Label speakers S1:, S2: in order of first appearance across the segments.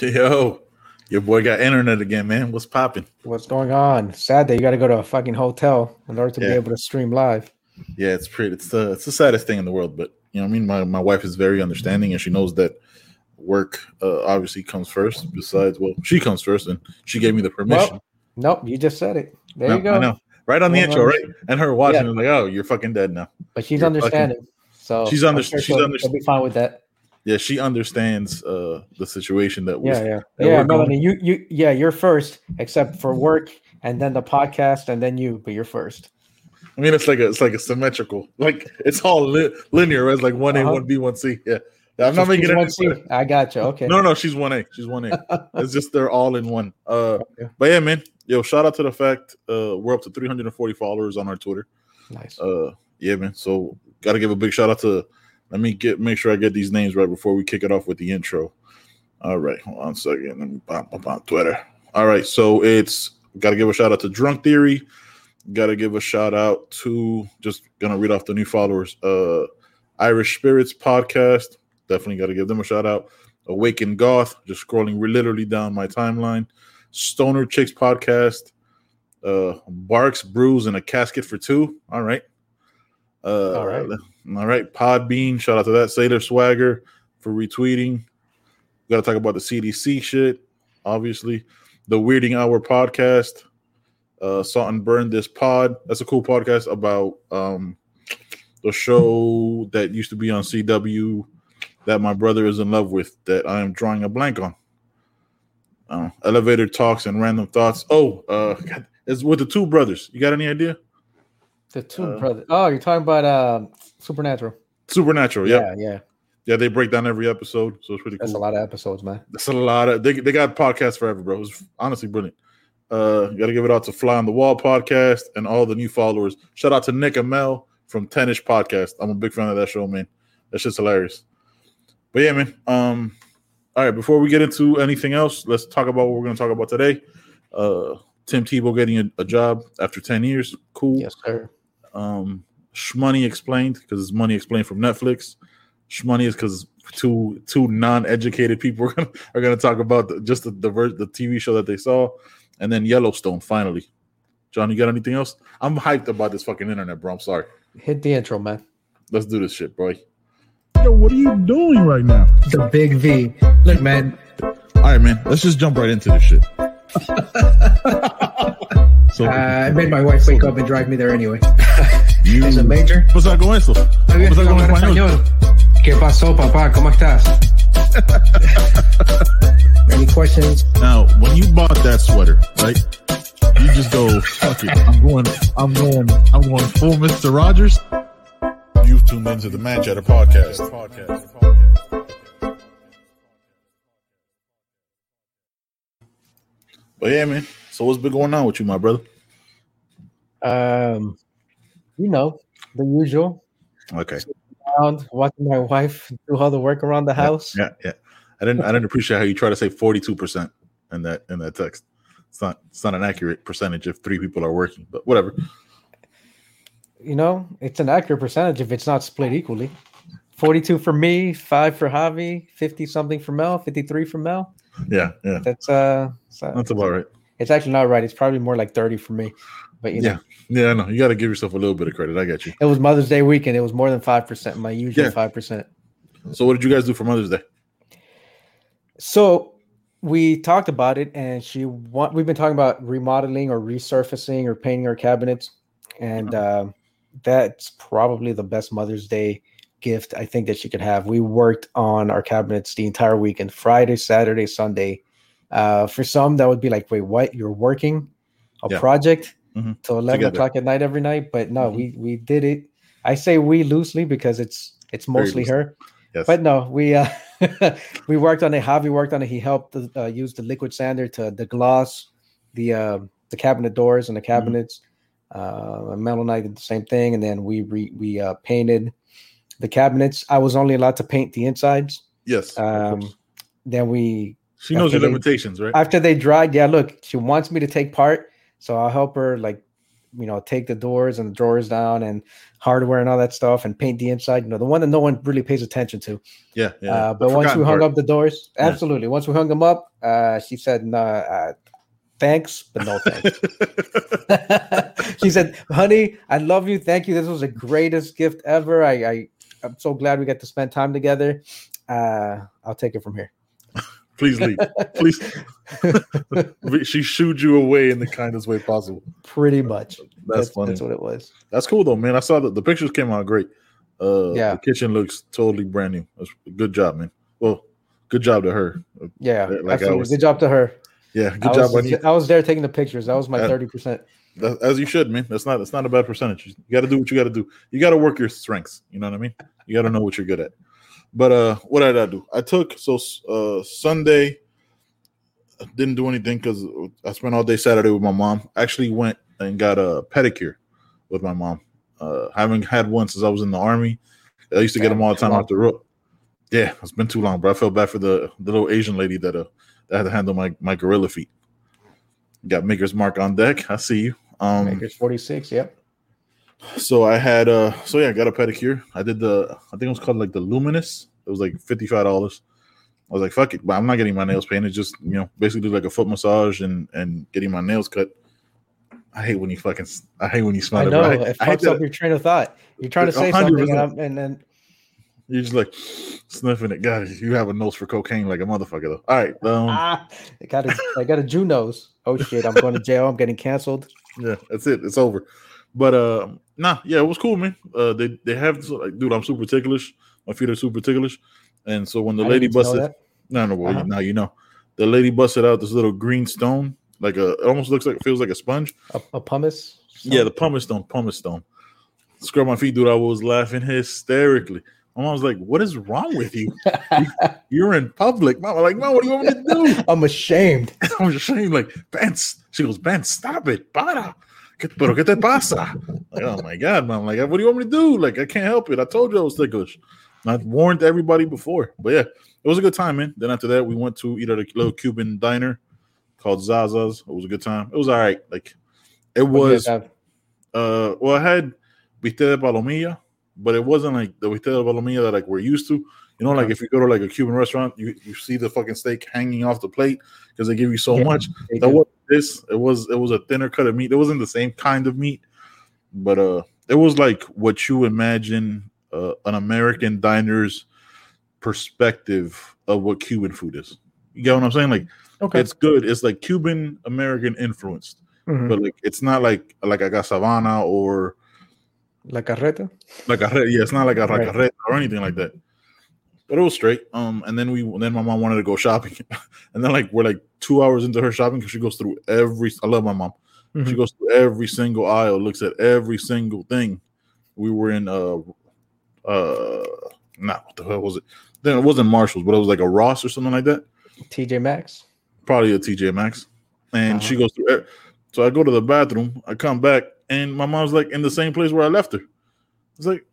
S1: Yo, your boy got internet again, man. What's popping?
S2: What's going on? Sad that you got to go to a fucking hotel in order to be able to stream live.
S1: Yeah, it's pretty. It's the it's the saddest thing in the world, but you know, what I mean, my my wife is very understanding, and she knows that work uh, obviously comes first. Besides, well, she comes first, and she gave me the permission.
S2: Well, nope, you just said it. There
S1: No,
S2: you go.
S1: I know. Right on the intro, right? And her watching,
S2: yeah.
S1: like, oh, you're fucking dead now.
S2: But she's
S1: You're fucking-
S2: understanding. So
S1: She's under- she's under-
S2: she'll be fine with that.
S1: Yeah, she understands uh the situation that was.
S2: Yeah, yeah,
S1: that
S2: yeah. Melanie, you, you, yeah, you're first, except for work, and then the podcast, and then you. But you're first.
S1: I mean, it's like a it's like a symmetrical, like it's all li- linear. Right? It's like one A,
S2: Uh-huh.
S1: one B, one C. Yeah, I'm not making it.
S2: one C. I got you. Okay.
S1: No, no, she's one A. She's one A. it's just they're all in one. Uh,
S2: Okay.
S1: but yeah, man. Yo, shout out to the fact uh we're up to 340 followers on our Twitter.
S2: Nice.
S1: Uh, yeah, man. So got to give a big shout out to. Let me get make sure I get these names right before we kick it off with the intro. All right, hold on a second. Let me pop up on Twitter. All right, so it's got to give a shout out to Drunk Theory. Got to give a shout out to just gonna read off the new followers. Uh, Irish Spirits podcast. Definitely got to give them a shout out. Awaken Goth. Just scrolling literally down my timeline. Stoner Chicks podcast. Uh, Barks Brews and a casket for two. All right. Uh,
S2: All right.
S1: All right. Podbean. Shout out to that. Sailor Swagger for retweeting. Got to talk about the CDC shit. Obviously, the Weirding Hour podcast. Uh, Salt and Burn this pod. That's a cool podcast about um the show that used to be on CW that my brother is in love with that I am drawing a blank on. Uh, elevator talks and random thoughts. Oh, uh, it's with the two brothers. You got any idea?
S2: The two
S1: uh,
S2: brothers. Oh, you're talking about um, Supernatural.
S1: Supernatural. Yeah.
S2: yeah, yeah.
S1: yeah, They break down every episode, so it's pretty
S2: That's
S1: cool.
S2: a lot of episodes, man.
S1: That's a lot of they, they got podcasts forever, bro. It's honestly brilliant. Uh you gotta give it out to Fly on the Wall podcast and all the new followers. Shout out to Nick and Mel from Tennish Podcast. I'm a big fan of that show, man. That's just hilarious. But yeah, man. Um, all right, before we get into anything else, let's talk about what we're gonna talk about today. Uh Tim Tebow getting a, a job after 10 years. Cool
S2: Yes, sir.
S1: Um Schmoney explained because it's money explained from Netflix. Schmoney is because two two non-educated people are gonna, are gonna talk about the, just the the, ver- the TV show that they saw, and then Yellowstone finally. Jon, you got anything else? I'm hyped about this fucking internet, bro. I'm sorry.
S2: Hit the intro, man.
S1: Let's do this shit, boy.
S3: Yo, what are you doing right now?
S2: The big V. Look, man.
S1: All right, man. Let's just jump right into this shit. so
S4: Uh, I made my wife wake up and drive me there anyway.
S1: you,
S4: Es a major.
S1: Pues algo eso.
S4: Oye,
S1: Pues algo en
S4: hablar
S1: español.
S4: español. ¿Qué pasó, papá? ¿Cómo estás? Any questions?
S1: Now, when you bought that sweater, right? You just go, fuck it. I'm going, I'm going, I'm going full Mr. Rogers. You've tuned into the match Man Chatter podcast. But yeah, man. So what's been going on with you, my brother?
S2: Um, you know the usual.
S1: Okay.
S2: Around watching my wife do all the work around the house.
S1: Yeah, yeah. I didn't I didn't appreciate how you try to say 42% in that in that text. It's not it's not an accurate percentage if three people are working, but whatever.
S2: You know, it's an accurate percentage if it's not split equally. Forty-two for me, five for Javi, fifty something for Mel, fifty-three for Mel.
S1: Yeah, yeah.
S2: That's uh, so-
S1: That's about right.
S2: It's actually not right. It's probably more like thirty for me. But you know,
S1: Yeah. Yeah, I know. You got to give yourself a little bit of credit. I got you.
S2: it was Mother's Day weekend. It was more than five percent. My usual
S1: Yeah.
S2: five percent.
S1: So what did you guys do for Mother's Day?
S2: So we talked about it, and she want. We've been talking about remodeling or resurfacing or painting our cabinets, and um, that's probably the best Mother's Day gift I think that she could have. We worked on our cabinets the entire weekend, Friday, Saturday, Sunday. Uh, for some, that would be like, wait, what? You're working a
S1: Yeah.
S2: project
S1: Mhm.
S2: till eleven
S1: Together.
S2: o'clock at night every night? But no,
S1: Mhm.
S2: we we did it. I say we loosely because it's it's mostly her.
S1: Yes.
S2: But no, we uh we worked on it. Javi worked on it. He helped uh, use the liquid sander to the gloss, the uh, the cabinet doors and the cabinets. Uh, Mel and I did the same thing, and then we re- we uh, painted the cabinets. I was only allowed to paint the insides.
S1: yes.
S2: Um, then we
S1: she knows your
S2: they-
S1: limitations, right?
S2: after they dried. Yeah, look, she wants me to take part, so I'll help her like you know take the doors and the drawers down and hardware and all that stuff and paint the inside. You know, the one that no one really pays attention to.
S1: Yeah, yeah.
S2: Uh, but once we hung
S1: part.
S2: up the doors,
S1: Yeah.
S2: absolutely. Once we hung them up, uh, she said, "No, uh, thanks, but no thanks." she said, "Honey, I love you. Thank you. This was the greatest gift ever. I, I I'm so glad we got to spend time together. Uh, I'll take it from here."
S1: Please leave. Please. she shooed you away in the kindest way possible.
S2: Pretty much.
S1: That's, funny.
S2: That's what it was.
S1: That's cool though, man. I saw that the pictures came out great. Uh,
S2: Yeah.
S1: the kitchen looks totally brand new. That's good job, man. Well, good job to her.
S2: Yeah,
S1: Like
S2: absolutely.
S1: was-
S2: Good job to her.
S1: Yeah, good
S2: I
S1: job.
S2: was,
S1: on you.
S2: I was there taking the pictures. That was my thirty percent.
S1: As you should, man. That's not. That's not a bad percentage. You got to do what you got to do. You got to work your strengths. You know what I mean. You got to know what you're good at. But uh, what did I do? I took so uh Sunday. Didn't do anything because I spent all day Saturday with my mom. Actually went and got a pedicure with my mom. Uh, haven't had one since I was in the army. I used to get them all the time off the road. Yeah, it's been too long, bro. I felt bad for the, the little Asian lady that uh that had to handle my my gorilla feet. Got Maker's Mark on deck. I see you. Um,
S2: Makers forty six. Yep.
S1: So I had uh so yeah, I got a pedicure. I did the I think it was called like the luminous. It was like fifty five dollars. I was like, fuck it, but I'm not getting my nails painted. Just you know, basically like a foot massage and and getting my nails cut. I hate when you fucking I hate when you smell
S2: I know
S1: bro. I,
S2: it
S1: I
S2: fucks up
S1: that
S2: your train of thought. You're trying to say
S1: 100%.
S2: something, and, I'm, and then
S1: you're just like sniffing it. God, you have a nose for cocaine like a motherfucker though. All right, um,
S2: ah, I got a I got a Jew nose. Oh shit! I'm going to jail. I'm getting canceled.
S1: yeah, that's it. It's over. But uh, nah, yeah, it was cool, man. Uh, they they have like, dude, I'm super ticklish. My feet are super ticklish, and so when the
S2: I
S1: lady busted, no, no, well,
S2: Uh-huh.
S1: now you know, the lady busted out this little green stone, like a, it almost looks like it feels like a sponge.
S2: a, a pumice.
S1: Yeah, the pumice stone, pumice stone. Scrub my feet, dude. I was laughing hysterically. My mom was like, "What is wrong with you? You're in public." Mom, I'm like, "Mom, what do you want me to do?"
S2: I'm ashamed.
S1: I'm ashamed, like, Ben, she goes, Ben, stop it, para. ¿Qué- Pero qué te pasa? Like, oh my god, mom. Like, what do you want me to do? Like, I can't help it. I told you I was ticklish. I warned everybody before. But yeah, it was a good time, man. Then after that, we went to eat at a little Cuban diner called Zaza's. It was a good time. It was all right. Like, it
S2: What do you
S1: was uh well, I had bistec de palomilla, but it wasn't like the bistec de palomilla that like we're used to. You know, like if you go to like a Cuban restaurant, you, you see the fucking steak hanging off the plate because they give you so
S2: Yeah.
S1: much. That was this. It was it was a thinner cut of meat. It wasn't the same kind of meat, but uh, it was like what you imagine uh, an American diner's perspective of what Cuban food is. You get what I'm saying? Like
S2: okay.
S1: it's good. It's like Cuban American influenced,
S2: Mhm.
S1: but like it's not like like a Savana or
S2: La carreta.
S1: like a yeah, it's not like a
S2: Right.
S1: La Carreta or anything like that. But it was straight. Um, and then we then my mom wanted to go shopping, and then like we're like two hours into her shopping because she goes through every. I love my mom. She
S2: Mhm.
S1: goes through every single aisle, looks at every single thing. We were in uh uh not what the hell was it? Then it wasn't Marshalls, but it was like a Ross or something like that.
S2: TJ Maxx.
S1: Probably a TJ Maxx. And she goes through. So I go to the bathroom. I come back, and my mom's like in the same place where I left her. It's like,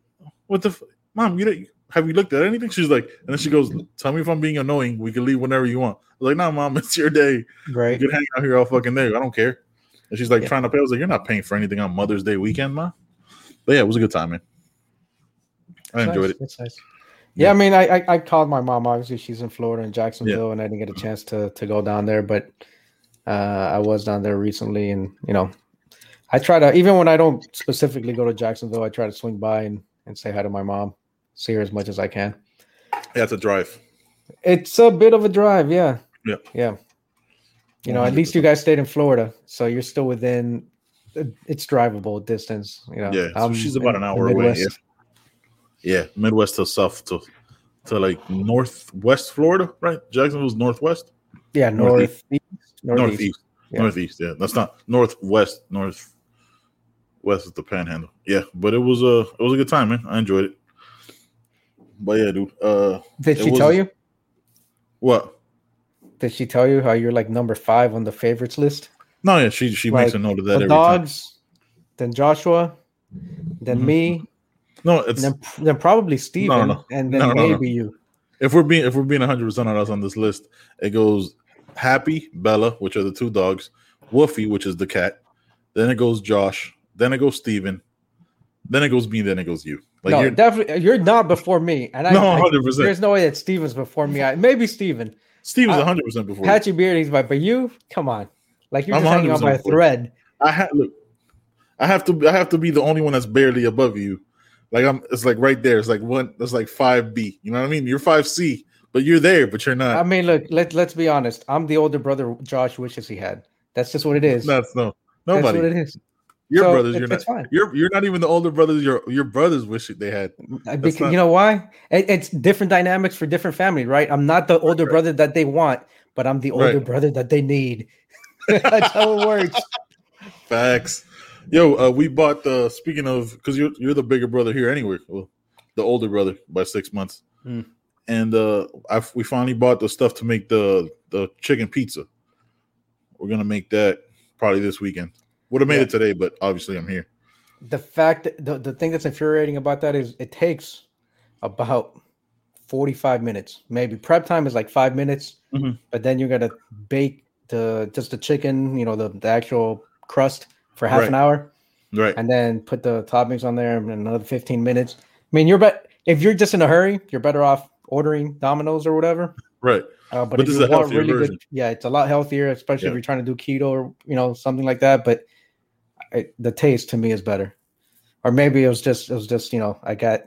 S1: what the, f- mom? You didn't- have you looked at anything? She's like, and then she goes, "Tell me if I'm being annoying. We can leave whenever you want." I was like, "No, mom, it's your day.
S2: Right.
S1: You can hang out here all fucking day. I don't care." And she's like
S2: Yeah.
S1: trying to pay. I was like, "You're not paying for anything on Mother's Day weekend, ma." But yeah, it was a good time, man. I
S2: That's
S1: enjoyed
S2: nice.
S1: it.
S2: Nice. Yeah, I mean, I, I I called my mom. Obviously, she's in Florida in Jacksonville, and I didn't get a chance to to go down there. But uh, I was down there recently, and you know, I try to even when I don't specifically go to Jacksonville, I try to swing by and and say hi to my mom, see her as much as I can.
S1: Yeah, it's a drive.
S2: It's a bit of a drive, yeah.
S1: Yeah.
S2: Yeah. You know, at least you guys stayed in Florida, so you're still within it's drivable distance. You know,
S1: Yeah, so she's about an hour away. Yeah.
S2: Midwest.
S1: yeah, Midwest to South to to like northwest Florida, right? Jacksonville's northwest.
S2: Yeah,
S1: Northeast.
S2: northeast,
S1: northeast,
S2: Yeah.
S1: northeast. Yeah, that's not northwest. North west is the Panhandle. Yeah, but it was a it was a good time, man. I enjoyed it. But yeah, dude. Uh,
S2: Did she
S1: was-
S2: tell you?
S1: what?
S2: Did she tell you how you're like number five on the favorites list?
S1: No, yeah, she she makes a note of that
S2: The
S1: every time.
S2: dogs, then Joshua, then
S1: Mhm.
S2: me,
S1: No, it's
S2: then then probably Steven,
S1: no.
S2: and then
S1: No, no, no.
S2: maybe you.
S1: if we're being if we're being hundred percent on us on this list, it goes Happy, Bella, which are the two dogs, Woofy, which is the cat. Then it goes Josh, then it goes Steven, then it goes me, then it goes you. Like
S2: no,
S1: you're
S2: definitely you're not before me, and I,
S1: No, 100%.
S2: there's no way that Steven's before me. I, maybe Steven,
S1: Steven's
S2: uh,
S1: 100 percent before.
S2: Patchy Beard, he's like, but you, come on, like you're just hanging on by a
S1: 100% for it.
S2: thread.
S1: I have look. I have to. I have to be the only one that's barely above you. Like I'm. It's like right there. It's like one. It's like five B. You know what I mean? You're five C, but you're there, but you're not.
S2: I mean, look, let let's be honest. I'm the older brother Josh wishes he had. That's just what it is.
S1: That's no.
S2: That's
S1: Nobody.
S2: what it is.
S1: Your
S2: So,
S1: brothers. You're not.
S2: fine.
S1: You're you're not even the older brothers. Your your brothers wish they had.
S2: Because,
S1: not-
S2: you know why? It, it's different dynamics for different family, right? I'm not the older
S1: Right.
S2: brother that they want, but I'm the older
S1: Right.
S2: brother that they need. That's how it works.
S1: Facts. Yo, uh, we bought the. Speaking of, because you're you're the bigger brother here anyway. Well, the older brother by six months,
S2: Hmm.
S1: and uh, I we finally bought the stuff to make the the chicken pizza. We're gonna make that probably this weekend. Would have made
S2: Yeah.
S1: it today, but obviously I'm here.
S2: The fact, that, the, the thing that's infuriating about that is it takes about 45 minutes. Maybe prep time is like five minutes,
S1: Mhm.
S2: but then you got to bake the just the chicken, you know, the, the actual crust for half an hour.
S1: Right.
S2: and then put the toppings on there in another 15 minutes. I mean, you're bet if you're just in a hurry, you're better off ordering Domino's or whatever.
S1: Right.
S2: Uh, but,
S1: But
S2: if
S1: this
S2: you
S1: is a
S2: want
S1: healthier
S2: really
S1: version.
S2: good, yeah, it's a lot healthier, especially
S1: Yeah.
S2: if you're trying to do keto or you know something like that. But The taste to me is better, or maybe it was just it was just you know I got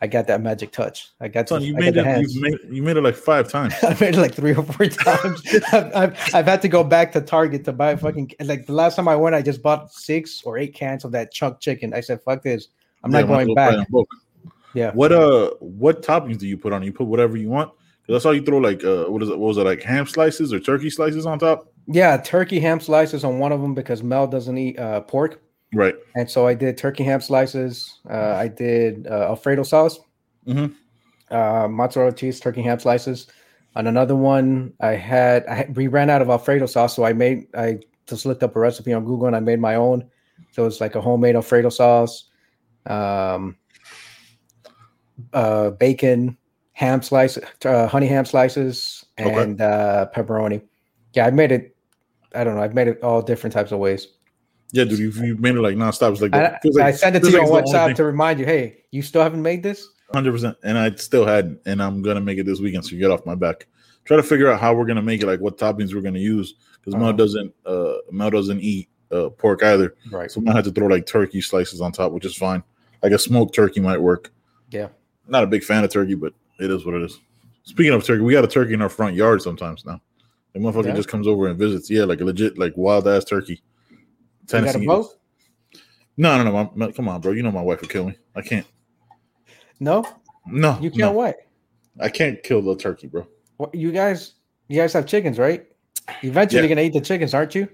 S2: I got that magic touch. I got
S1: Son,
S2: the-
S1: you
S2: I
S1: made it. You made you made it like five times.
S2: I made it like three or four times. I've, I've, I've had to go back to Target to buy fucking like the last time I went, I just bought six or eight cans of that chunk chicken. I said, "Fuck this, I'm
S1: Yeah,
S2: not
S1: as
S2: going back." Yeah.
S1: What uh what toppings do you put on? You put whatever you want. That's all you throw like uh what is it? What was it like ham slices or turkey slices on top?
S2: Yeah, turkey ham slices on one of them because Mel doesn't eat uh, pork,
S1: Right.
S2: and so I did turkey ham slices. Uh, I did uh, Alfredo sauce,
S1: Mhm.
S2: uh, mozzarella cheese, turkey ham slices. On another one, I had I had, we ran out of Alfredo sauce, so I made I just looked up a recipe on Google and I made my own. So it's like a homemade Alfredo sauce, um, uh, bacon, ham slices, uh, honey ham slices,
S1: Okay.
S2: and uh, pepperoni. Yeah, I made it. I don't know. I've made it all different types of ways.
S1: Yeah, dude, you, you made it like nonstop. It's like,
S2: I,
S1: like
S2: I sent it to you
S1: like
S2: on
S1: it's the only
S2: WhatsApp to remind you, hey, you still haven't made this?
S1: Hundred percent, and I still hadn't, and I'm gonna make it this weekend. So you get off my back. Try to figure out how we're gonna make it, like what toppings we're gonna use, because Mel
S2: Uh-huh.
S1: doesn't, uh, Mel doesn't eat uh, pork either.
S2: Right.
S1: So might have to throw like turkey slices on top, which is fine. Like a smoked turkey might work.
S2: Yeah.
S1: Not a big fan of turkey, but it is what it is. Speaking of turkey, we got a turkey in our front yard sometimes now. The motherfucker
S2: Yeah?
S1: just comes over and visits. Yeah, like a legit, like wild ass turkey.
S2: You got
S1: Tennessee. No, no, no. my- my- come on, bro. You know my wife would kill me. I can't.
S2: No,
S1: No,
S2: you can't
S1: no.
S2: what?
S1: I can't kill the turkey, bro.
S2: What you guys? You guys have chickens, right? Eventually,
S1: Yeah.
S2: you're gonna eat the chickens, aren't you?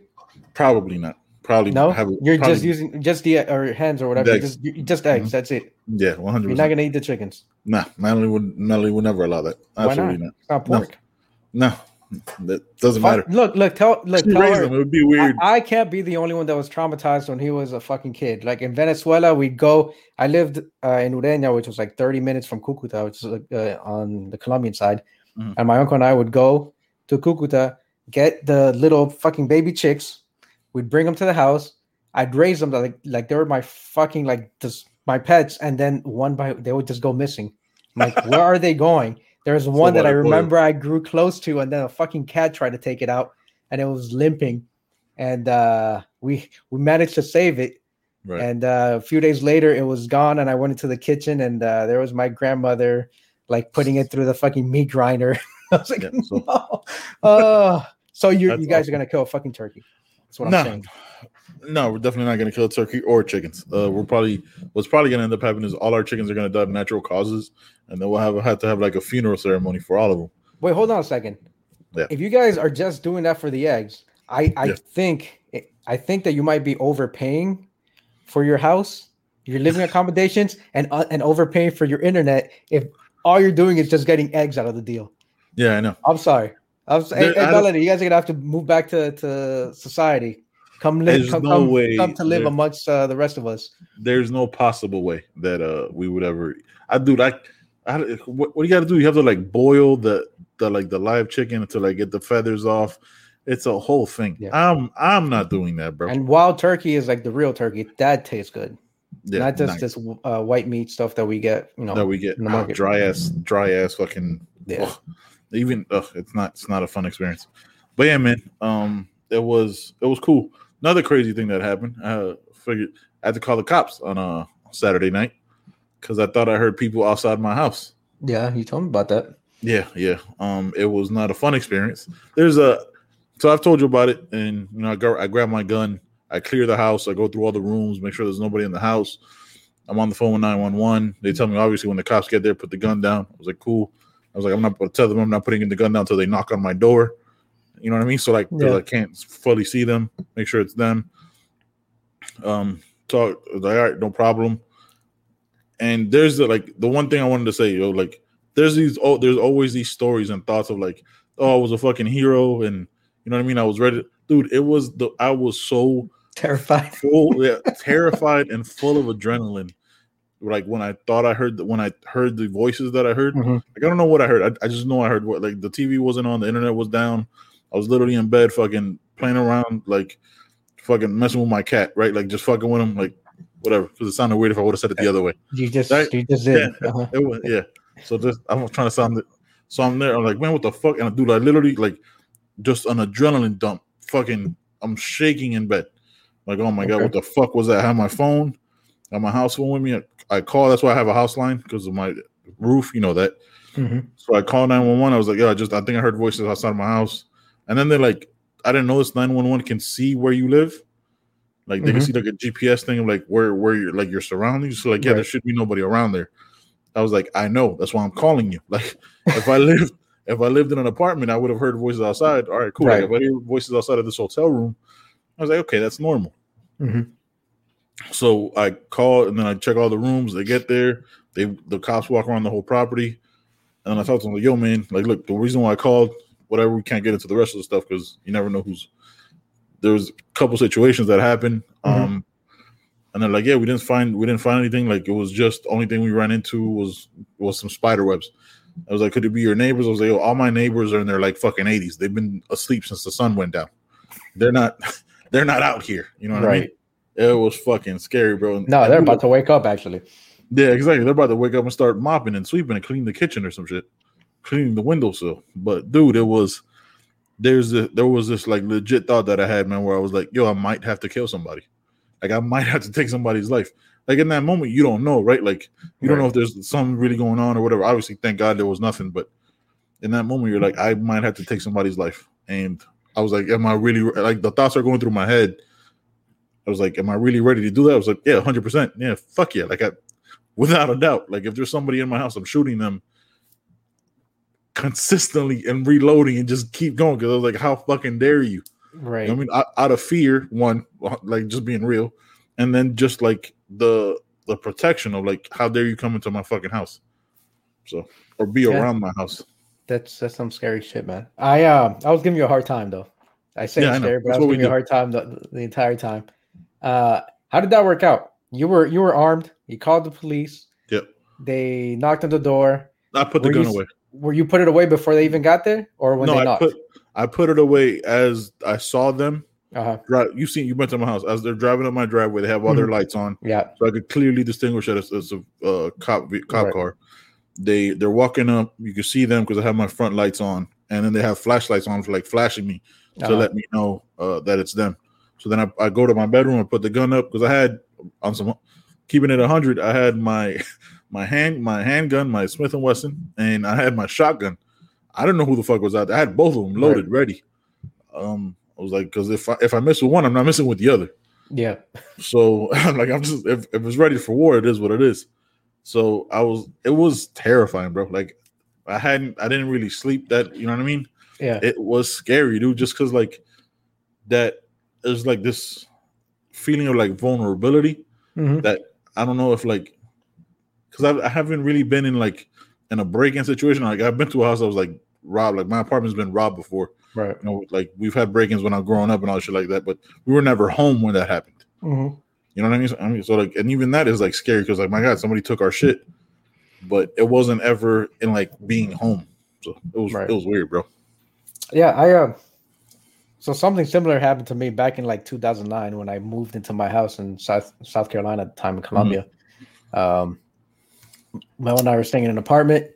S1: Probably not. Probably
S2: No,
S1: have
S2: you're
S1: probably-
S2: just using just the or hens or whatever.
S1: Eggs.
S2: Just just eggs. Mm-hmm. That's it.
S1: Yeah, one hundred
S2: You're not gonna eat the chickens.
S1: Nah, Natalie would Natalie would never allow that.
S2: Why
S1: Absolutely not?
S2: It's not
S1: No.
S2: pork.
S1: No, that doesn't
S2: Fuck-
S1: matter.
S2: Look, look, tell look,
S1: She
S2: tell
S1: raised
S2: her.
S1: them. It would be weird.
S2: I, I can't be the only one that was traumatized when he was a fucking kid. Like in Venezuela, we'd go. I lived uh, in Ureña, which was like 30 minutes from Cucuta, which is like, uh, on the Colombian side.
S1: Mhm.
S2: And my uncle and I would go to Cucuta, get the little fucking baby chicks. We'd bring them to the house. I'd raise them like like they were my fucking like just my pets. And then one by they would just go missing. I'm like, where are they going? There's one that I remember I grew close to, and then a fucking cat tried to take it out, and it was limping and uh, we we managed to save it.
S1: right.
S2: And uh, a few days later, it was gone, and I went into the kitchen, and uh, there was my grandmother like putting it through the fucking meat grinder. I was like,
S1: Yeah, so-
S2: no. Uh, so you you guys are gonna kill a fucking turkey? That's what I'm saying.
S1: No, we're definitely not going to kill turkey or chickens. Uh, we're probably what's probably going to end up happening is all our chickens are going to die of natural causes, and then we'll have have to have like a funeral ceremony for all of them.
S2: Wait, hold on a second.
S1: Yeah.
S2: If you guys are just doing that for the eggs, I I
S1: Yeah.
S2: think I think that you might be overpaying for your house, your living accommodations, and uh, and overpaying for your internet if all you're doing is just getting eggs out of the deal.
S1: Yeah, I know.
S2: I'm sorry. I'm sorry. Hey,
S1: I
S2: hey
S1: don't-
S2: Melody, you guys are gonna have to move back to, to society. Come live, come,
S1: no
S2: come, come to live
S1: there-
S2: amongst uh, the rest of us.
S1: There's no possible way that uh we would ever. I do like. I, what, what you got to do? You have to like boil the the like the live chicken until like get the feathers off, It's a whole thing.
S2: Yeah.
S1: I'm I'm not doing that, bro.
S2: And wild turkey is like the real turkey. That tastes good.
S1: yeah,
S2: Not just
S1: nice.
S2: this uh, white meat stuff that we get, you know.
S1: that we get
S2: in the market.
S1: dry ass, dry ass fucking.
S2: Yeah.
S1: ugh. even ugh, it's not it's not a fun experience. But yeah, man, um, it was it was cool. Another crazy thing that happened. I figured I had to call the cops on a Saturday night because I thought I heard people outside my house.
S2: yeah, you told me about that.
S1: Yeah, yeah. Um, it was not a fun experience. There's a so I've told you about it, and you know, I go, I grab my gun, I clear the house, I go through all the rooms, make sure there's nobody in the house. I'm on the phone with 911. They tell me obviously when the cops get there, put the gun down. I was like, cool. I was like, I'm not gonna tell them I'm not putting the gun down until they knock on my door. You know what I mean? So like,
S2: Yeah.
S1: I can't fully see them, make sure it's them. Um, talk like, all right, no problem. And there's the like the one thing I wanted to say, yo, like there's these oh, there's always these stories and thoughts of like, oh, I was a fucking hero, and you know what I mean. I was ready, dude. It was the I was so
S2: Terrified.
S1: full, yeah, terrified and full of adrenaline. Like when I thought I heard the, when I heard the voices that I heard,
S2: Mhm.
S1: like I don't know what I heard. I, I just know I heard what like the TV wasn't on, the internet was down. I was literally in bed, fucking playing around, like fucking messing with my cat, right? Like just fucking with him, like whatever. Because it sounded weird if I would have said it the other way.
S2: You just
S1: Right?
S2: you just did.
S1: Yeah.
S2: Uh-huh.
S1: It was yeah. So just I'm trying to sound it. So I'm there. I'm like, man, what the fuck? And dude, I literally like just an adrenaline dump. Fucking, I'm shaking in bed. Like, oh my god, what the fuck was that? I have my phone, I have my house phone with me. I, I call. That's why I have a house line because of my roof. You know that.
S2: Mhm.
S1: So I called 911. I was like, yeah, I just I think I heard voices outside of my house. And then they're like, I didn't know this 911 can see where you live. Like they
S2: Mhm.
S1: can see like a GPS thing of like where where you're like your surroundings. So like, yeah, there should be nobody around there. I was like, I know. That's why I'm calling you. Like if I lived if I lived in an apartment, I would have heard voices outside. All right, cool. Like, if I hear voices outside of this hotel room, I was like, okay, that's normal.
S2: Mhm.
S1: So I call and then I check all the rooms. They get there. They the cops walk around the whole property, and then I talk to them like, "Yo, man, like, look, the reason why I called, whatever, we can't get into the rest of the stuff because you never know who's." There was a couple situations that happened,
S2: Mhm.
S1: um, and they're like, "Yeah, we didn't find we didn't find anything. Like, it was just the only thing we ran into was was some spider webs." I was like, "Could it be your neighbors?" I was like, "Yo, all my neighbors are in their like fucking eighties. They've been asleep since the sun went down. They're not, they're not out here. You know what I mean?"
S2: Right.
S1: It was fucking scary, bro. And-
S2: No,
S1: and
S2: they're about to wake up actually.
S1: Yeah, exactly. They're about to wake up and start mopping and sweeping and cleaning the kitchen or some shit, cleaning the windowsill. But dude, it was there's a, there was this like legit thought that I had, man, where I was like, yo, I might have to kill somebody. Like I might have to take somebody's life. Like in that moment, you don't know, right? Like you don't know if there's something really going on or whatever. Obviously, thank God there was nothing, but in that moment, you're like, I might have to take somebody's life. And I was like, Am I really like the thoughts are going through my head? I was like, Am I really ready to do that? I was like, Yeah, hundred percent. Yeah, fuck yeah. Like I without a doubt. Like if there's somebody in my house, I'm shooting them consistently and reloading and just keep going. Cause I was like, How fucking dare you?
S2: Right.
S1: I mean, out, out of fear, one, like just being real, and then just like the the protection of like, how dare you come into my fucking house? So or be
S2: Yeah.
S1: around my house.
S2: That's that's some scary shit, man. I uh I was giving you a hard time though. I say
S1: Yeah, I know.
S2: scary, but
S1: That's
S2: I was giving you a hard time the, the entire time. Uh how did that work out? You were you were armed, you called the police,
S1: Yep.
S2: they knocked on the door.
S1: I put the
S2: Were
S1: gun
S2: you
S1: away.
S2: Were you put it away before they even got there? Or when
S1: no,
S2: they
S1: I put I put it away as I saw them
S2: uh-huh.
S1: drive. You seen you went to my house as they're driving up my driveway. They have all their
S2: Mhm.
S1: lights on,
S2: Yeah.
S1: so I could clearly distinguish that it's, it's a uh, cop cop
S2: Right.
S1: car. They they're walking up. You can see them because I have my front lights on, and then they have flashlights on for like flashing me to
S2: Uh-huh.
S1: let me know uh, that it's them. So then I, I go to my bedroom and put the gun up because I had on some keeping it hundred. I had my my hand my handgun, my Smith and Wesson, and I had my shotgun. I don't know who the fuck was out there. I had both of them loaded, ready. Um, I was like, because if I, if I miss with one, I'm not missing with the other.
S2: Yeah.
S1: So I'm like, I'm just if, if it's ready for war, it is what it is. So I was it was terrifying, bro. Like I hadn't I didn't really sleep that, you know what I mean?
S2: Yeah.
S1: It was scary, dude, just because like that is like this feeling of like vulnerability
S2: Mhm.
S1: that I don't know if like because I, I haven't really been in like in a break-in situation. Like I've been to a house that was like robbed, like my apartment's been robbed before.
S2: Right.
S1: You know, like we've had break-ins when I was growing up and all shit like that, but we were never home when that happened.
S2: Mhm.
S1: You know what I mean? So, I mean, so like, and even that is like scary because like, my God, somebody took our shit, but it wasn't ever in like being home. So it was
S2: Right.
S1: it was weird, bro.
S2: Yeah, I uh So something similar happened to me back in like 2009 when I moved into my house in South South Carolina at the time in Columbia. Um, Mel and I were staying in an apartment.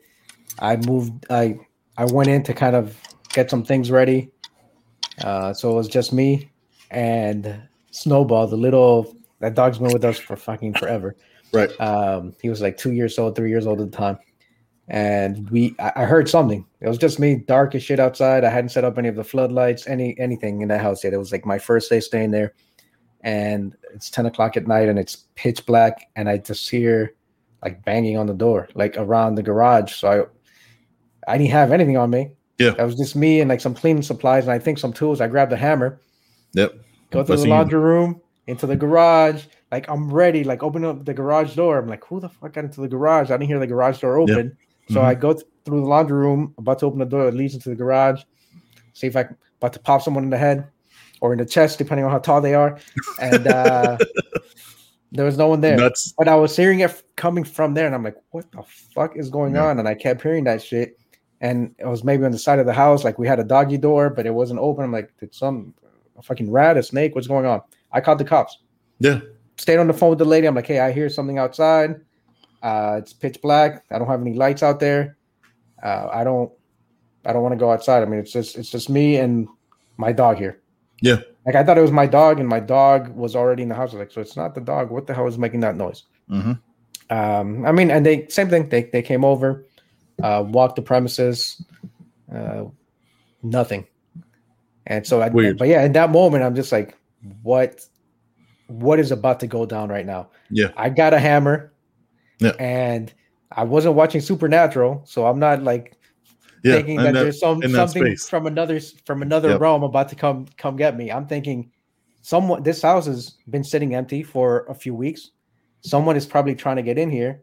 S2: I moved. I I went in to kind of get some things ready. Uh, so it was just me and Snowball, the little that dog's been with us for fucking forever.
S1: Right.
S2: Um, he was like two years old, three years old at the time. And we I, I heard something. It was just me, dark as shit outside. I hadn't set up any of the floodlights, any anything in that house yet. It was like my first day staying there. And it's 10 o'clock at night and it's pitch black, and I just hear like banging on the door, like around the garage. So I I didn't have anything on me.
S1: Yeah.
S2: That was just me and like some cleaning supplies and I think some tools. I grabbed a hammer,
S1: Yep.
S2: go through
S1: I
S2: the laundry room, into the garage. Like I'm ready, like open up the garage door. I'm like, who the fuck got into the garage? I didn't hear the garage door open. So
S1: Mhm.
S2: I go th- through the laundry room, about to open the door that leads into the garage, see if I about to pop someone in the head or in the chest, depending on how tall they are. And uh there was no one there.
S1: Nuts.
S2: But I was hearing it coming from there, and I'm like, what the fuck is going
S1: Yeah.
S2: on? And I kept hearing that shit. And it was maybe on the side of the house, like we had a doggy door, but it wasn't open. I'm like, did some a fucking rat, a snake? What's going on? I called the cops.
S1: Yeah.
S2: Stayed on the phone with the lady. I'm like, hey, I hear something outside. Uh, it's pitch black. I don't have any lights out there. Uh, I don't, I don't want to go outside. I mean, it's just, it's just me and my dog here.
S1: Yeah.
S2: Like I thought it was my dog, and my dog was already in the house. I was like, so it's not the dog. What the hell is making that noise?
S1: hmm
S2: Um, I mean, and they same thing. They they came over, uh, walked the premises, uh, nothing. And so I,
S1: Weird.
S2: but yeah, in that moment, I'm just like, what, what is about to go down right now?
S1: Yeah.
S2: I got a hammer,
S1: Yeah.
S2: and I wasn't watching Supernatural, so I'm not like
S1: Yeah.
S2: thinking that,
S1: that-
S2: there's some something
S1: space.
S2: from another from another
S1: Yep.
S2: realm about to come come get me. I'm thinking someone this house has been sitting empty for a few weeks. Someone is probably trying to get in here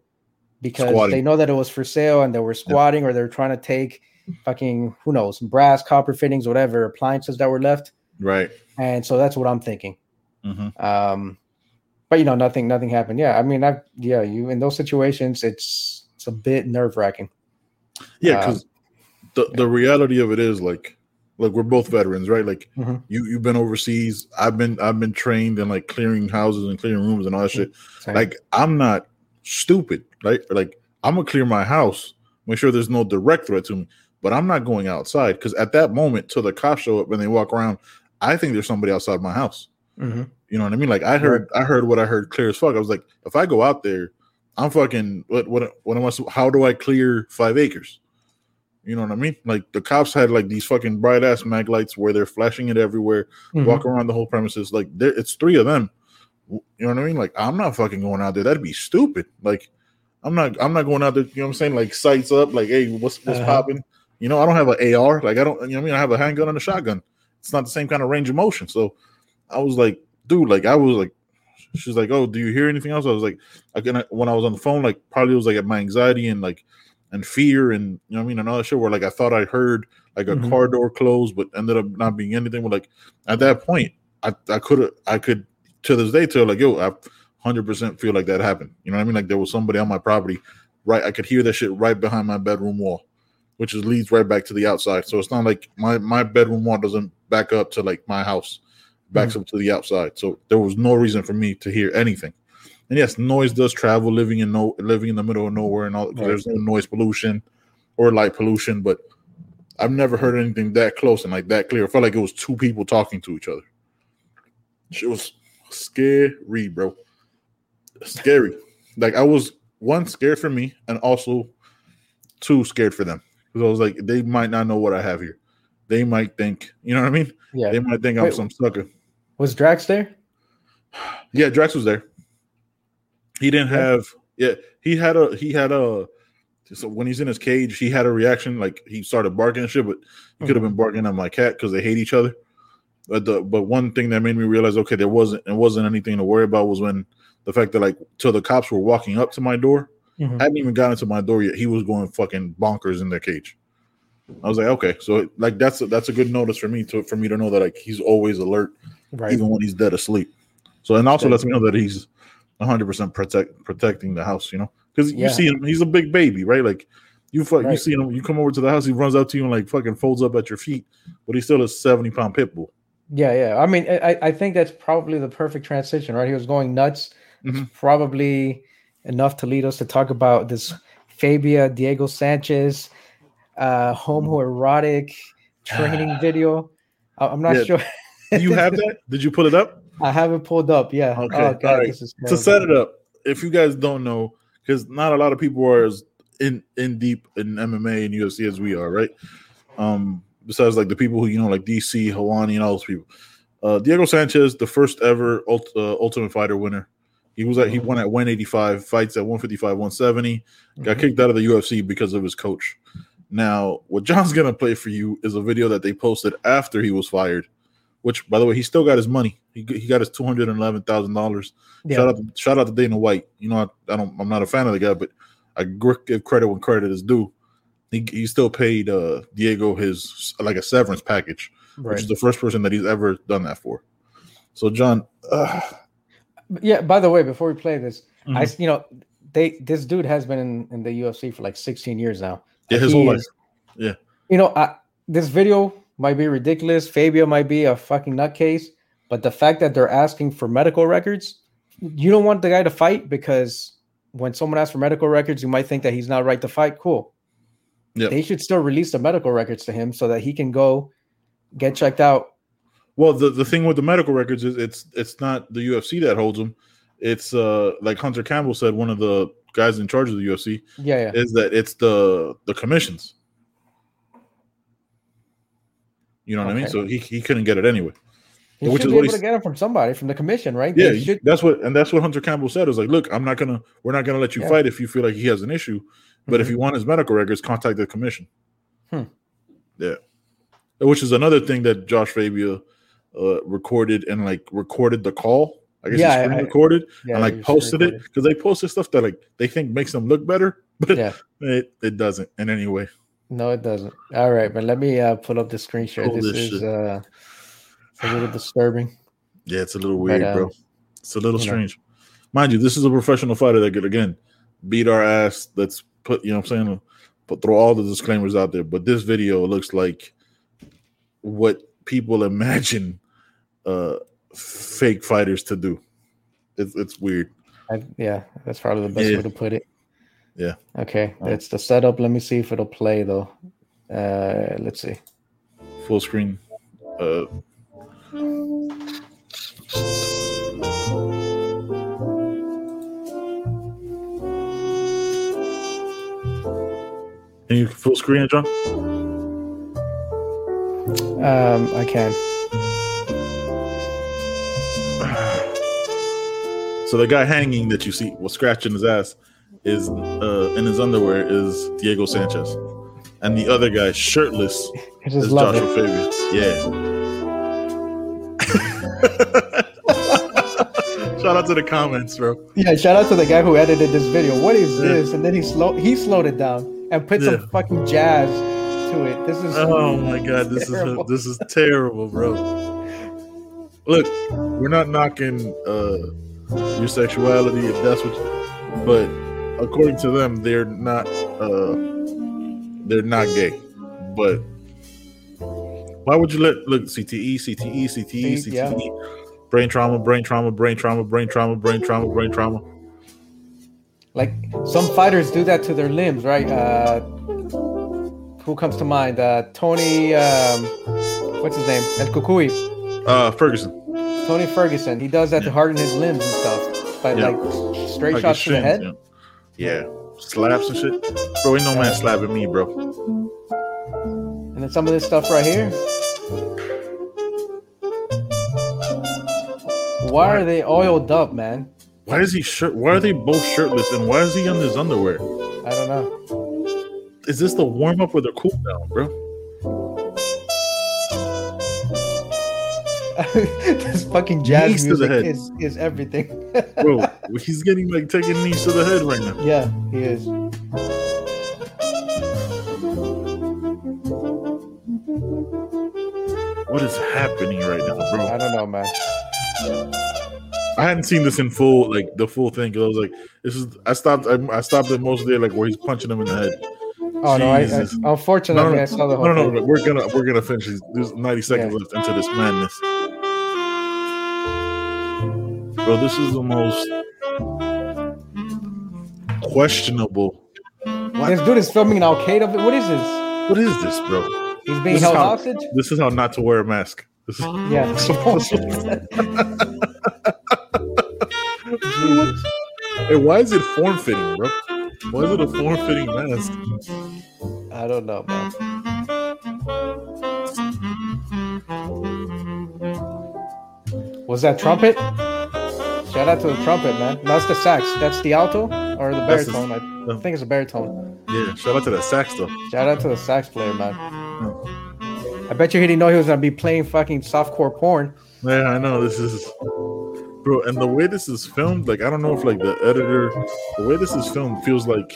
S2: because
S1: Squatting.
S2: they know that it was for sale and they were squatting or they're trying to take fucking who knows brass, copper fittings, whatever appliances that were left.
S1: right.
S2: And so that's what I'm thinking.
S1: hmm
S2: Um, but you know, nothing, nothing happened. Yeah, I mean, I yeah, you in those situations, it's it's a bit nerve wracking.
S1: Yeah,
S2: Um,
S1: because the the reality of it is like, like we're both veterans, right? Like
S2: Mhm.
S1: you you've been overseas. I've been I've been trained in like clearing houses and clearing rooms and all that shit. Like I'm not stupid, right? Like I'm gonna clear my house, make sure there's no direct threat to me, but I'm not going outside because at that moment, till the cops show up and they walk around, I think there's somebody outside my house.
S2: Mhm.
S1: You know what I mean? Like I heard, I heard what I heard clear as fuck. I was like, if I go out there, I'm fucking. What what what am I? How do I clear five acres? You know what I mean? Like the cops had like these fucking bright ass mag lights where they're flashing it everywhere,
S2: Mhm.
S1: walk around the whole premises. Like there, it's three of them. You know what I mean? Like I'm not fucking going out there. That'd be stupid. Like I'm not. I'm not going out there. You know what I'm saying? Like sights up. Like hey, what's what's
S2: Uh-huh.
S1: popping? You know, I don't have an AR. Like I don't. You know what I mean? I have a handgun and a shotgun. It's not the same kind of range of motion. So I was like, dude, like I was like, she's like, oh, do you hear anything else? I was like, again, when I was on the phone, like probably it was like at my anxiety and like and fear and you know what I mean and all that shit where like I thought I heard like a
S2: Mhm.
S1: car door close, but ended up not being anything. But like at that point, I I could have I could to this day tell like yo, I hundred percent feel like that happened. You know what I mean? Like there was somebody on my property, right? I could hear that shit right behind my bedroom wall, which is leads right back to the outside. So it's not like my my bedroom wall doesn't back up to like my house, backs up to the outside. So there was no reason for me to hear anything. And yes, noise does travel living in no living in the middle of nowhere and all.
S2: Right.
S1: There's no noise pollution or light pollution, but I've never heard anything that close and like that clear. I felt like it was two people talking to each other. It was scary, bro. Scary. Like I was one scared for me, and also two scared for them because I was like, they might not know what I have here. They might think, you know what I mean?
S2: Yeah.
S1: They might think I'm some sucker.
S2: Was Drax there?
S1: Yeah, Drax was there. He didn't have. Yeah, he had a. He had a. So when he's in his cage, he had a reaction like he started barking and shit, but he could have been barking at my cat because they hate each other. But the but one thing that made me realize, okay, there wasn't it wasn't anything to worry about was when the fact that like till the cops were walking up to my door,
S2: Mhm.
S1: I hadn't even gotten to my door yet. He was going fucking bonkers in their cage. I was like, okay, so like that's a, that's a good notice for me to for me to know that like he's always alert
S2: Right.
S1: even when he's dead asleep. So and also lets me know that he's 100 percent protect protecting the house. You know, because
S2: Yeah.
S1: you see him, he's a big baby, right? Like you fuck, you see him, you come over to the house, he runs up to you and like fucking folds up at your feet, but he's still a 70 pound pit bull.
S2: Yeah, yeah. I mean, I, I think that's probably the perfect transition, right? He was going nuts. It's
S1: Mhm.
S2: probably enough to lead us to talk about this Fabia Diego Sanchez uh homoerotic training video. I'm not
S1: Yeah.
S2: sure.
S1: Do you have that? Did you pull it up?
S2: I have it pulled up. Yeah.
S1: Okay,
S2: Oh god,
S1: all right.
S2: this is
S1: to set it up, if you guys don't know, because not a lot of people are as in in deep in MMA and UFC as we are, right? Um, besides like the people who you know, like DC, Helwani, and all those people. Uh, Diego Sanchez, the first ever ult- uh, Ultimate Fighter winner. He was at he won at 185, fights at 155, 170. Got
S2: Mhm.
S1: kicked out of the UFC because of his coach. Now, what Jon's gonna play for you is a video that they posted after he was fired. Which, by the way, he still got his money. He, he got his two hundred and eleven thousand dollars Shout out, to, shout out to Dana White. You know, I, I don't, I'm not a fan of the guy, but I give credit when credit is due. He, he still paid uh, Diego his like a severance package, which is the first person that he's ever done that for. So, Jon, uh,
S2: Yeah, by the way, before we play this, I
S1: Mhm.
S2: you know, they this dude has been in, in the UFC for like 16 years now.
S1: yeah, his
S2: He
S1: whole life. Yeah.
S2: You know, I, this video might be ridiculous. Fabio might be a fucking nutcase, but the fact that they're asking for medical records, you don't want the guy to fight because when someone asks for medical records, you might think that he's not right to fight. Cool.
S1: Yep.
S2: They should still release the medical records to him so that he can go get checked out.
S1: Well, the, the thing with the medical records is it's it's not the UFC that holds them. It's uh like Hunter Campbell said, one of the guys in charge of the UFC
S2: Yeah, yeah.
S1: is that it's the the commissions. You know what I mean? So he, he couldn't get it anyway.
S2: He
S1: which
S2: should
S1: is
S2: be
S1: what
S2: able to get him from somebody, from the commission, right?
S1: Yeah,
S2: should,
S1: that's what and that's what Hunter Campbell said. Is like, look, I'm not gonna, we're not gonna let you
S2: Yeah.
S1: fight if you feel like he has an issue, but if
S2: Mhm.
S1: you want his medical records, contact the commission.
S2: Hmm.
S1: Yeah, which is another thing that Josh Fabia uh, recorded and like recorded the call. I guess
S2: Yeah, I-
S1: recorded
S2: yeah,
S1: and like posted it because they posted stuff that like they think makes them look better, but
S2: Yeah.
S1: it, it doesn't in any way.
S2: No, it doesn't. All right, but let me uh, pull up the screen share. This
S1: this
S2: is uh, a little disturbing.
S1: Yeah, it's a little
S2: But,
S1: weird,
S2: uh,
S1: bro. It's a little
S2: you know.
S1: strange. Mind you, this is a professional fighter that could again beat our ass. Let's put you know what I'm saying, but throw all the disclaimers out there. But this video looks like what people imagine uh fake fighters to do. It's it's weird.
S2: I, yeah, that's probably the best
S1: Yeah.
S2: way to put it.
S1: Yeah.
S2: Okay,
S1: Oh.
S2: that's the setup. Let me see if it'll play though. Uh, let's see.
S1: Full screen. Uh Can you full screen it, Jon?
S2: Um, I can.
S1: So the guy hanging that you see, was scratching his ass, is uh, in his underwear is Diego Sanchez, and the other guy shirtless is Joshua
S2: it.
S1: Fabia. Yeah. Shout out to the comments, bro.
S2: Yeah, shout out to the guy who edited this video. What is
S1: Yeah.
S2: this? And then he slow he slowed it down and put
S1: Yeah.
S2: some fucking jazz to it. This is
S1: Oh my god, this
S2: Terrible.
S1: is this is terrible, bro. Look, we're not knocking uh your sexuality if that's what you, but according to them they're not uh they're not gay. But why would you let look E, CTE, CTE, CTE,
S2: See, yeah.
S1: CTE, brain trauma, brain trauma, brain trauma, brain trauma, brain trauma, brain trauma.
S2: like some fighters do that to their limbs, right? Uh, who comes to mind? Uh, Tony, um, what's his name? El Cucuy.
S1: Uh Ferguson.
S2: Tony Ferguson. He does that to harden his limbs and stuff. But
S1: Yeah.
S2: like straight
S1: Like
S2: shots to the head.
S1: Yeah. Yeah. Slaps and shit. Bro, ain't no man slapping me, bro.
S2: And then some of this stuff right here. Why are they oiled up, man?
S1: Why is he shirt? Why are they both shirtless? And why is he in his underwear?
S2: I don't know.
S1: Is this the warm up or the cool down, bro?
S2: this fucking jazz
S1: Knees
S2: music is, is everything.
S1: Bro, he's getting like taking knees to the head right now.
S2: yeah, he is.
S1: What is happening right now, bro?
S2: I don't know, man.
S1: I hadn't seen this in full, like the full thing. Cause I was like, this is. I stopped. I, I stopped it mostly like where he's punching him in the head.
S2: Oh no! I, I, unfortunately,
S1: no, no,
S2: I saw the whole
S1: no, no,
S2: thing.
S1: no, We're gonna we're gonna finish. There's 90 seconds
S2: Yeah.
S1: left into this madness, bro. This is the most questionable.
S2: This dude is filming an Al Qaeda. What is this?
S1: What is this, bro?
S2: He's being
S1: This is
S2: held
S1: how-
S2: hostage.
S1: This is how not to wear a mask. This is,
S2: Yeah.
S1: Hey, why is it form fitting, bro? Why is it a form fitting mask?
S2: I don't know, man. Was that trumpet? Shout out to the trumpet, man. No, it's the sax. That's the alto or the
S1: That's
S2: baritone. I oh. think it's a baritone.
S1: Yeah, shout out to the sax though.
S2: Shout out to the sax player, man. Oh. I bet you he didn't know he was gonna be playing fucking softcore porn.
S1: Yeah, I know this is, bro. And the way this is filmed, like I don't know if like the editor, the way this is filmed feels like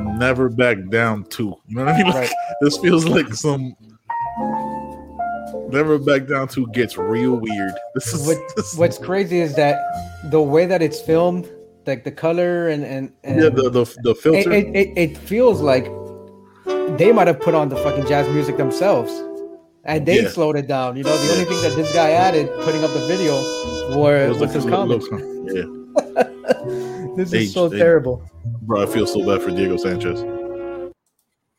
S1: never back down too. You know what I mean? Like
S2: Right.
S1: this feels like some never back down two gets real weird. This is
S2: What,
S1: this,
S2: what's crazy is that the way that it's filmed, like the color and and, and
S1: yeah the the, the filter.
S2: it, it, it feels like they might have put on the fucking jazz music themselves and they
S1: Yeah.
S2: slowed it down. You know, the only thing that this guy added putting up the video were was, his comments.
S1: yeah,
S2: This
S1: They-
S2: is so
S1: they-
S2: terrible.
S1: bro. I feel so bad for Diego Sanchez.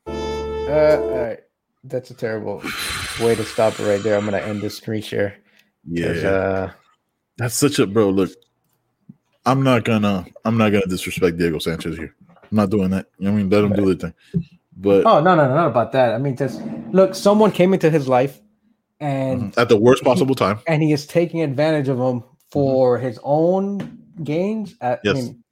S2: Uh, all right. That's a terrible way to stop it right there. I'm gonna end this screen share. 'cause,
S1: Yeah,
S2: Uh,
S1: that's such a bro. Look, I'm not gonna I'm not gonna disrespect Diego Sanchez here. I'm not doing that. You know what I mean, let him do the thing. But
S2: oh no, no, no, not about that. I mean, just look. Someone came into his life, and
S1: at the worst possible time.
S2: and he is taking advantage of him for his own gains. I,
S1: Yes.
S2: I mean,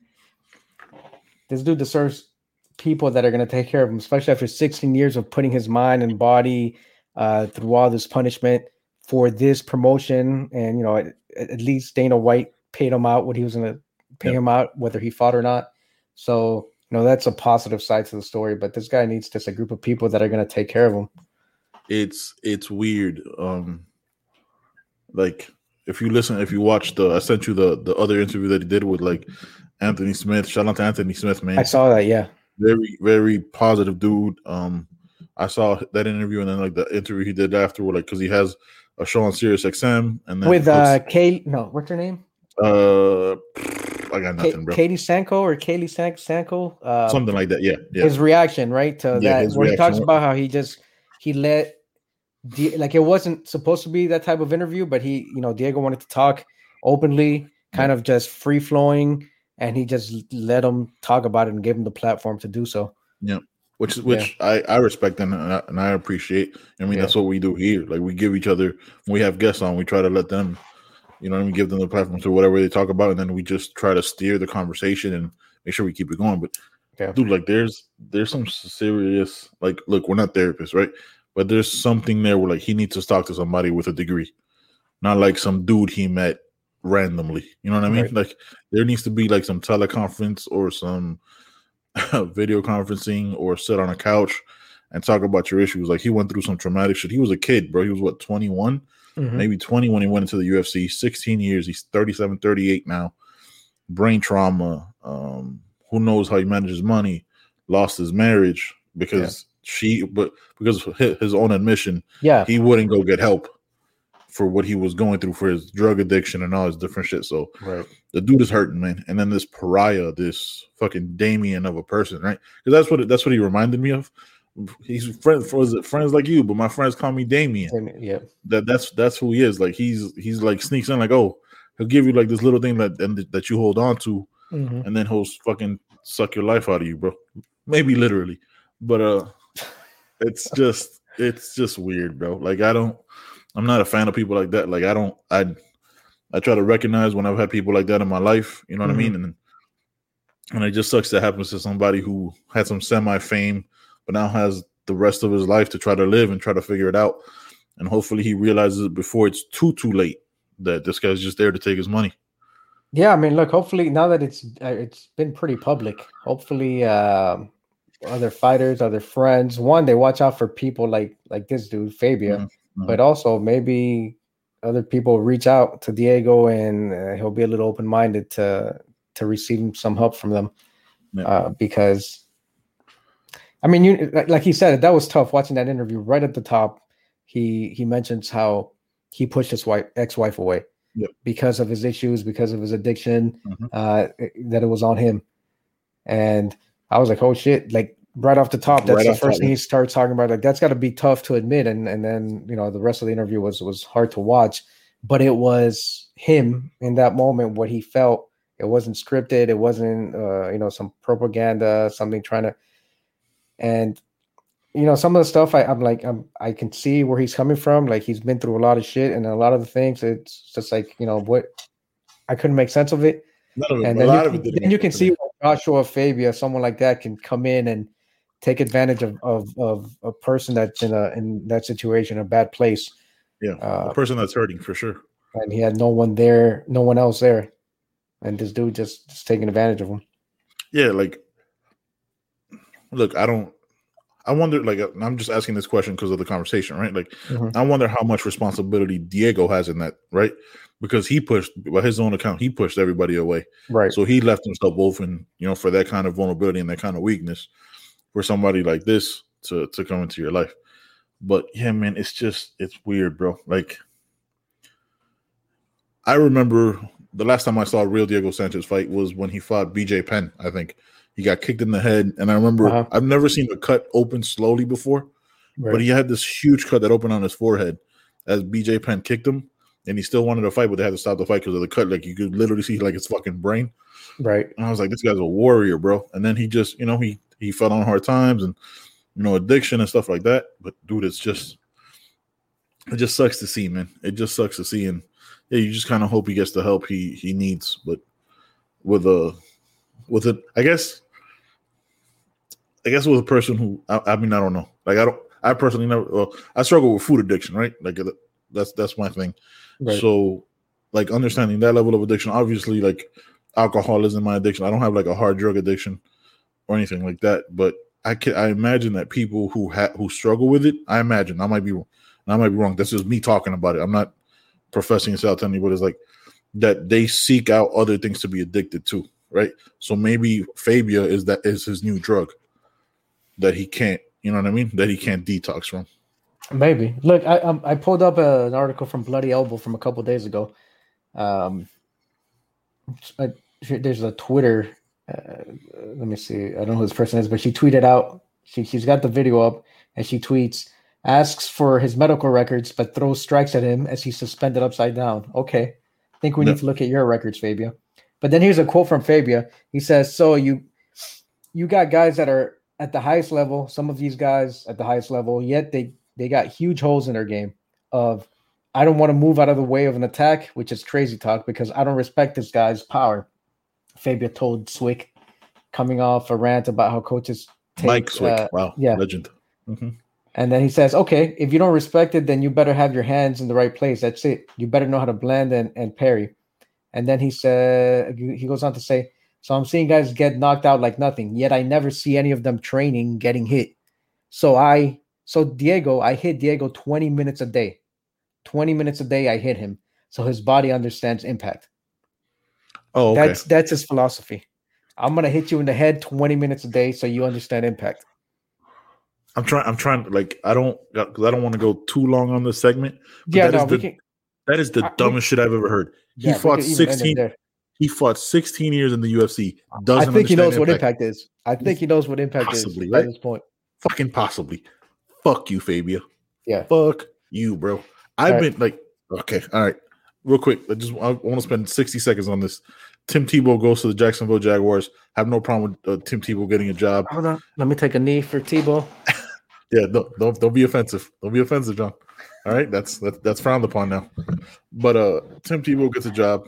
S2: this dude deserves people that are going to take care of him, especially after 16 years of putting his mind and body uh, through all this punishment for this promotion. And, you know, at, at least Dana White paid him out what he was going to pay
S1: Yep.
S2: him out, whether he fought or not. So, you know, that's a positive side to the story. But this guy needs just a group of people that are going to take care of him.
S1: It's it's weird. Um, like if you listen, if you watch the, I sent you the the other interview that he did with like Anthony Smith. Shout out to Anthony Smith, man.
S2: I saw that. Yeah.
S1: very very positive dude. Um, I saw that interview and then like the interview he did afterward, like because he has a show on Sirius XM and then
S2: With uh, Kay, no, what's her name?
S1: uh, I got nothing, bro.
S2: Katie Sanko or Kaylee San- Sanko. Uh,
S1: Something like that. Yeah, yeah.
S2: His reaction, right, to
S1: Yeah,
S2: that, where he talks about how he just he let Di- like it wasn't supposed to be that type of interview, but he, you know, Diego wanted to talk openly, kind of just free flowing, and he just let him talk about it and gave him the platform to do so.
S1: Which which I I respect and and I, and I appreciate. I mean,
S2: Yeah.
S1: that's what we do here. Like we give each other when we have guests on, we try to let them, you know, I mean, give them the platform to whatever they talk about, and then we just try to steer the conversation and make sure we keep it going. But
S2: Yeah.
S1: dude, like there's there's some serious like look, we're not therapists, right? But there's something there where like he needs to talk to somebody with a degree, not like some dude he met randomly. You know what I mean?
S2: Right.
S1: Like there needs to be like some teleconference or some video conferencing or sit on a couch and talk about your issues. Like he went through some traumatic shit. He was a kid, bro. He was what 21, maybe 20 when he went into the UFC. 16 years. He's 37, 38 now. Brain trauma. Um, who knows how he manages money? Lost his marriage because she, but because of his own admission,
S2: Yeah,
S1: he wouldn't go get help for what he was going through for his drug addiction and all his different shit. So
S2: right.
S1: the dude is hurting, man. And then this pariah, this fucking Damien of a person, right? Because that's what it, that's what he reminded me of. He's friends, was it friends like you? But my friends call me Damien.
S2: Yeah,
S1: That that's that's who he is. Like he's he's like sneaks in, like oh, he'll give you like this little thing that and that you hold on to,
S2: Mhm.
S1: and then he'll fucking suck your life out of you, bro. Maybe literally, but uh, it's just it's just weird, bro. Like I don't, I'm not a fan of people like that. Like I don't, I I try to recognize when I've had people like that in my life. You know what I mean? And and it just sucks that happens to somebody who had some semi fame, but now has the rest of his life to try to live and try to figure it out. And hopefully he realizes it before it's too too late that this guy's just there to take his money.
S2: yeah. I mean, look. Hopefully, now that it's uh, it's been pretty public, hopefully, um other fighters, other friends, one they watch out for people like like this dude, Fabio.
S1: Mhm, mhm.
S2: but also maybe other people reach out to Diego and uh, he'll be a little open minded to to receive some help from them
S1: Yeah.
S2: uh, because I mean, you like, like he said, that was tough watching that interview. Right at the top, he he mentions how he pushed his wife ex-wife away because of his issues, because of his addiction,
S1: Mhm.
S2: uh, that it was on him. And I was like, oh shit! Like right off the top, that's
S1: Right
S2: the first
S1: top,
S2: thing he starts talking about. Like that's got to be tough to admit. And and then you know the rest of the interview was was hard to watch, but it was him in that moment what he felt. It wasn't scripted. It wasn't uh, you know some propaganda, something trying to. And you know some of the stuff I, I'm like I'm, I can see where he's coming from. Like he's been through a lot of shit, and a lot of the things it's just like you know what I couldn't make sense of it.
S1: None of
S2: And then you,
S1: of it didn't
S2: then you can see Joshua Fabia, someone like that, can come in and take advantage of of, of a person that's in a in that situation, a bad place,
S1: yeah,
S2: uh,
S1: the person that's hurting for sure.
S2: and he had no one there, no one else there, and this dude just, just taking advantage of him.
S1: Yeah, like look, I don't. I wonder, like, uh, I'm just asking this question because of the conversation, right? Like,
S2: Mhm.
S1: I wonder how much responsibility Diego has in that, right? Because he pushed, by his own account, he pushed everybody away.
S2: Right.
S1: So he left himself open, you know, for that kind of vulnerability and that kind of weakness for somebody like this to to come into your life. But yeah, man, it's just it's weird, bro. Like I remember the last time I saw a real Diego Sanchez fight was when he fought BJ Penn. I think he got kicked in the head, and I remember
S2: Uh-huh.
S1: I've never seen a cut open slowly before,
S2: right.
S1: but he had this huge cut that opened on his forehead as BJ Penn kicked him, and he still wanted to fight, but they had to stop the fight because of the cut. Like you could literally see like his fucking brain.
S2: right.
S1: And I was like, this guy's a warrior, bro. And then he just, you know, he he fell on hard times and you know, addiction and stuff like that. But dude, it's just it just sucks to see, man. It just sucks to see. And yeah, you just kind of hope he gets the help he he needs. But with a with it, I guess I guess with a person who I, I mean, I don't know. Like I don't I personally never well, I struggle with food addiction, right? Like uh, that's that's my thing.
S2: Right.
S1: So, like understanding that level of addiction, obviously, like alcohol isn't my addiction. I don't have like a hard drug addiction or anything like that. But I can I imagine that people who have who struggle with it, I imagine I might be I might be wrong. That's just me talking about it. I'm not professing this out to anybody. It's like that they seek out other things to be addicted to, right? So maybe Fabia is that is his new drug that he can't, you know what I mean? That he can't detox from.
S2: Maybe. Look, I um, I pulled up a, an article from Bloody Elbow from a couple days ago. Um, I, there's a Twitter. Uh, let me see. I don't know who this person is, but she tweeted out. She she's got the video up, and she tweets asks for his medical records, but throws strikes at him as he's suspended upside down. Okay, I think we
S1: Yeah.
S2: need to look at your records, Fabia. But then here's a quote from Fabia. He says, "So you you got guys that are at the highest level. Some of these guys at the highest level, yet they they got huge holes in their game. Of I don't want to move out of the way of an attack, which is crazy talk because I don't respect this guy's power." Fabia told Swick, coming off a rant about how coaches take,
S1: Mike Swick,
S2: uh,
S1: wow,
S2: yeah.
S1: legend. Mhm.
S2: and then he says, okay, if you don't respect it, then you better have your hands in the right place. That's it. You better know how to blend and, and parry. And then he said, he goes on to say, so I'm seeing guys get knocked out like nothing, yet I never see any of them training getting hit. So I, so Diego, I hit Diego 20 minutes a day. 20 minutes a day, I hit him. So his body understands impact.
S1: Oh, okay.
S2: That's that's his philosophy. I'm gonna hit you in the head 20 minutes a day so you understand impact.
S1: I'm trying. I'm trying. Like I don't because I don't want to go too long on this segment.
S2: Yeah,
S1: that
S2: no,
S1: is the-
S2: can.
S1: That is the
S2: I- we-
S1: dumbest shit I've ever heard. He
S2: yeah,
S1: fought
S2: could even end it
S1: 16. He fought 16 years in the UFC.
S2: I
S1: Doesn't I
S2: think he knows what
S1: impact.
S2: impact is. I think he knows what impact
S1: Possibly,
S2: is
S1: right?
S2: this point.
S1: Fucking possibly. Fuck you, Fabia.
S2: Yeah.
S1: Fuck you, bro. I've
S2: All right.
S1: been like, okay, all right. Real quick, I just I want to spend 60 seconds on this. Tim Tebow goes to the Jacksonville Jaguars. Have no problem with uh, Tim Tebow getting a job.
S2: Hold on. Let me take a knee for Tebow.
S1: Yeah, don't don't don't be offensive. Don't be offensive, Jon. All right, that's that's that's frowned upon now. But uh Tim Tebow gets a job.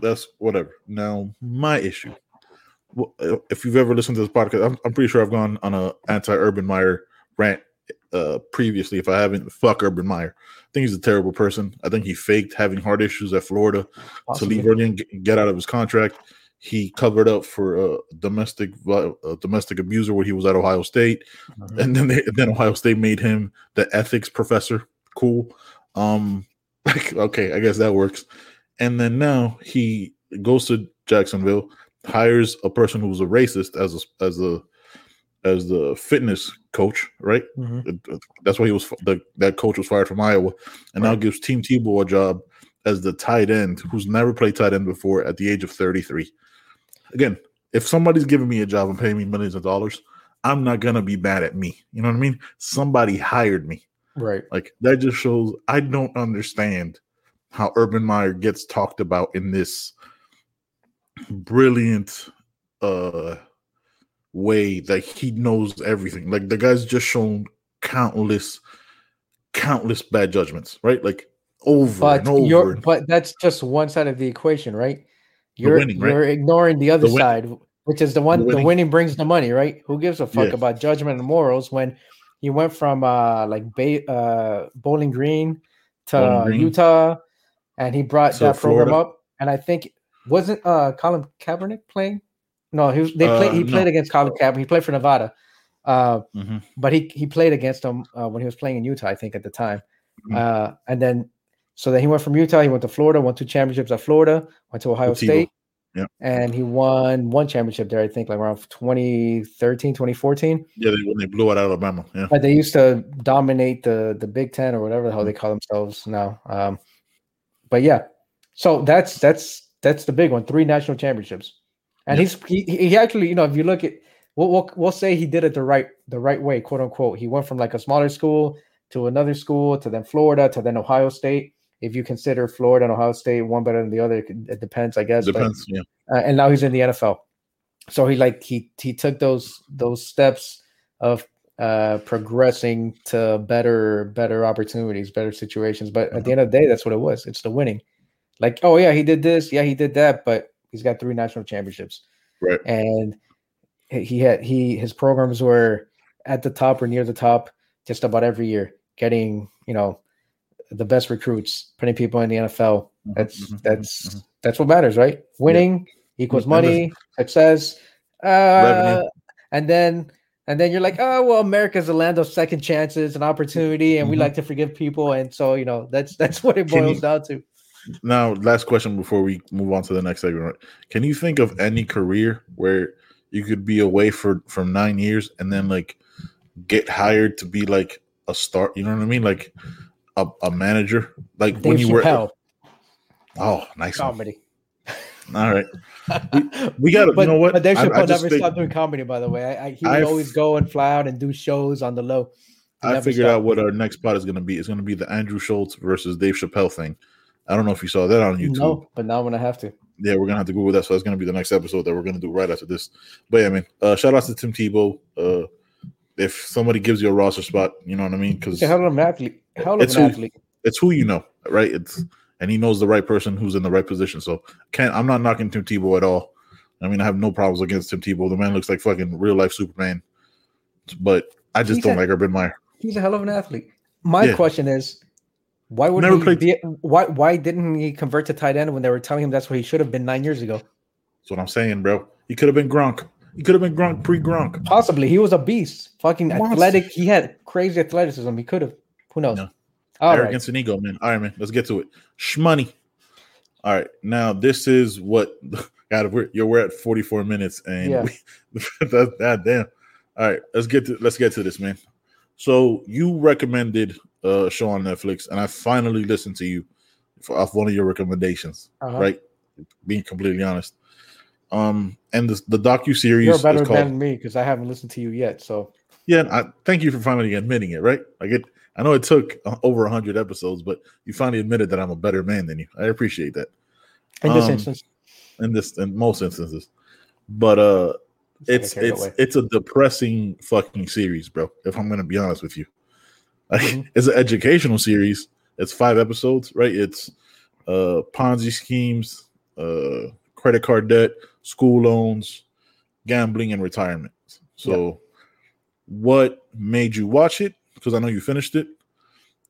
S1: That's whatever. Now my issue. Well, if you've ever listened to this podcast, I'm, I'm pretty sure I've gone on a anti-Urban Meyer rant uh previously. If I haven't, fuck Urban Meyer. I think he's a terrible person. I think he faked having heart issues at Florida to leave early and get- out of his contract. He covered up for a domestic a domestic abuser when he was at Ohio State
S2: Mhm.
S1: and then they, then Ohio State made him the ethics professor. Cool. Um, like okay, I guess that works. And then now he goes to Jacksonville, hires a person who's a racist as a as a as the fitness coach, right?
S2: Mhm.
S1: It- That's why he was the, that coach was fired from Iowa, and now gives Tim Tebow a job as the tight end who's never played tight end before at the age of 33. Again, if somebody's giving me a job and paying me millions of dollars, I'm not gonna be mad at me. You know what I mean? Somebody hired me.
S2: Right.
S1: Like that just shows I don't understand how Urban Meyer gets talked about in this brilliant uh way that he knows everything. Like the guy's just shown countless countless bad judgments, right? Like over
S2: But
S1: and over.
S2: but that's just one side of the equation, right? You're
S1: winning, right?
S2: you're ignoring the other
S1: The
S2: side, which is the one the
S1: winning.
S2: winning. brings the money, right? Who gives a fuck
S1: Yeah.
S2: about judgment and morals when he went from uh like ba- uh Bowling Green to
S1: Bowling Green.
S2: Utah and he brought
S1: To
S2: that program up and I think wasn't uh Colin Kaepernick playing? No, he was they played
S1: Uh,
S2: he played
S1: no.
S2: against Colin Kaepernick. He played for Nevada. Uh
S1: Mhm.
S2: but he he played against him uh, when he was playing in Utah, I think at the time.
S1: Mhm.
S2: Uh, and then so then he went from Utah, he went to Florida, won two championships at Florida, went to Ohio State,
S1: Yep.
S2: and he won one championship there, I think, like around 2013, 2014.
S1: Yeah, they, when they blew out Alabama. Yeah.
S2: But they used to dominate the the Big Ten or whatever the hell they call themselves now. Um, but yeah, so that's that's that's the big one, three national championships, and
S1: Yep.
S2: he's he, he actually, you know, if you look at we'll, we'll we'll say he did it the right the right way, quote unquote. He went from like a smaller school to another school to then Florida to then Ohio State. If you consider Florida and Ohio State one better than the other, it, depends, I guess. but-
S1: Depends. Yeah.
S2: uh, and now he's in the NFL. So he like he he took those those steps of uh progressing to better better opportunities, better situations. But at the end of the day, that's what it was. It's the winning. Like, oh yeah, he did this, yeah, he did that, but he's got three national championships.
S1: Right.
S2: And he had he his programs were at the top or near the top just about every year, getting, you know, the best recruits, putting people in the NFL. That's
S1: mhm,
S2: that's
S1: mhm.
S2: that's what matters, right? Winning equals money, success, uh,
S1: Revenue.
S2: and then and then you're like, oh well, America's a land of second chances and opportunity, and we
S1: Mhm.
S2: like to forgive people, and so you know that's that's what it boils
S1: you-
S2: down to.
S1: Now, last question before we move on to the next segment. Can you think of any career where you could be away for from nine years and then like get hired to be like a start? You know what I mean? Like a, a manager, like when
S2: Dave
S1: you were. Oh, nice.
S2: Comedy.
S1: All right, we got to. You know what?
S2: But Dave
S1: I- I
S2: Chappelle
S1: just
S2: never
S1: think-
S2: stopped doing comedy. By the way, I, I, he would
S1: I've-
S2: always go and fly out and do shows on the low.
S1: I figured
S2: stopped.
S1: out what our next part is going to be. It's going to be the Andrew Schulz versus Dave Chappelle thing. I don't know if you saw that on YouTube.
S2: No, but now I'm gonna have to.
S1: Yeah, we're gonna have to Google that. So that's gonna be the next episode that we're gonna do right after this. But yeah, man. Uh, shout out to Tim Tebow. Uh, if somebody gives you a roster spot, you know what I mean? Because
S2: a hell of an athlete. Hell of
S1: It's
S2: an
S1: who-
S2: athlete.
S1: it's who you know, right? It's and he knows the right person who's in the right position. So can't I'm not knocking Tim Tebow at all. I mean, I have no problems against Tim Tebow. The man looks like fucking real life Superman. But I just
S2: He's
S1: don't
S2: a-
S1: like Urban Meyer.
S2: He's a hell of an athlete. My
S1: Yeah.
S2: question is, why would
S1: Never
S2: he
S1: played-
S2: be? Why why didn't he convert to tight end when they were telling him that's what he should have been nine years ago?
S1: That's what I'm saying, bro. He could have been Gronk. He could have been Gronk pre Gronk.
S2: Possibly, he was a beast. Fucking
S1: Monster.
S2: athletic. He had crazy athleticism. He could have. Who knows?
S1: No.
S2: All right.
S1: Arrogance and ego, man. All right, man. Let's get to it. Schmoney. All right. Now this is what God, we're you're we're at 44 minutes and
S2: Yeah.
S1: we, that, that damn. All right, let's get to let's get to this, man. So you recommended a show on Netflix, and I finally listened to you for, off one of your recommendations.
S2: Uh-huh.
S1: Right, being completely honest. Um, and the the docu series
S2: You're better
S1: called
S2: than me because I haven't listened to you yet. So
S1: yeah, I thank you for finally admitting it, right? Like it I know it took uh, over 100 episodes, but you finally admitted that I'm a better man than you. I appreciate that
S2: in this
S1: Um,
S2: instance,
S1: in this in most instances. But uh it's it's it's a depressing fucking series, bro. If I'm gonna be honest with you, like,
S2: Mhm.
S1: it's an educational series. It's five episodes, right? It's uh Ponzi schemes, uh credit card debt, school loans, gambling, and retirement. So, what made you watch it? Because I know you finished it.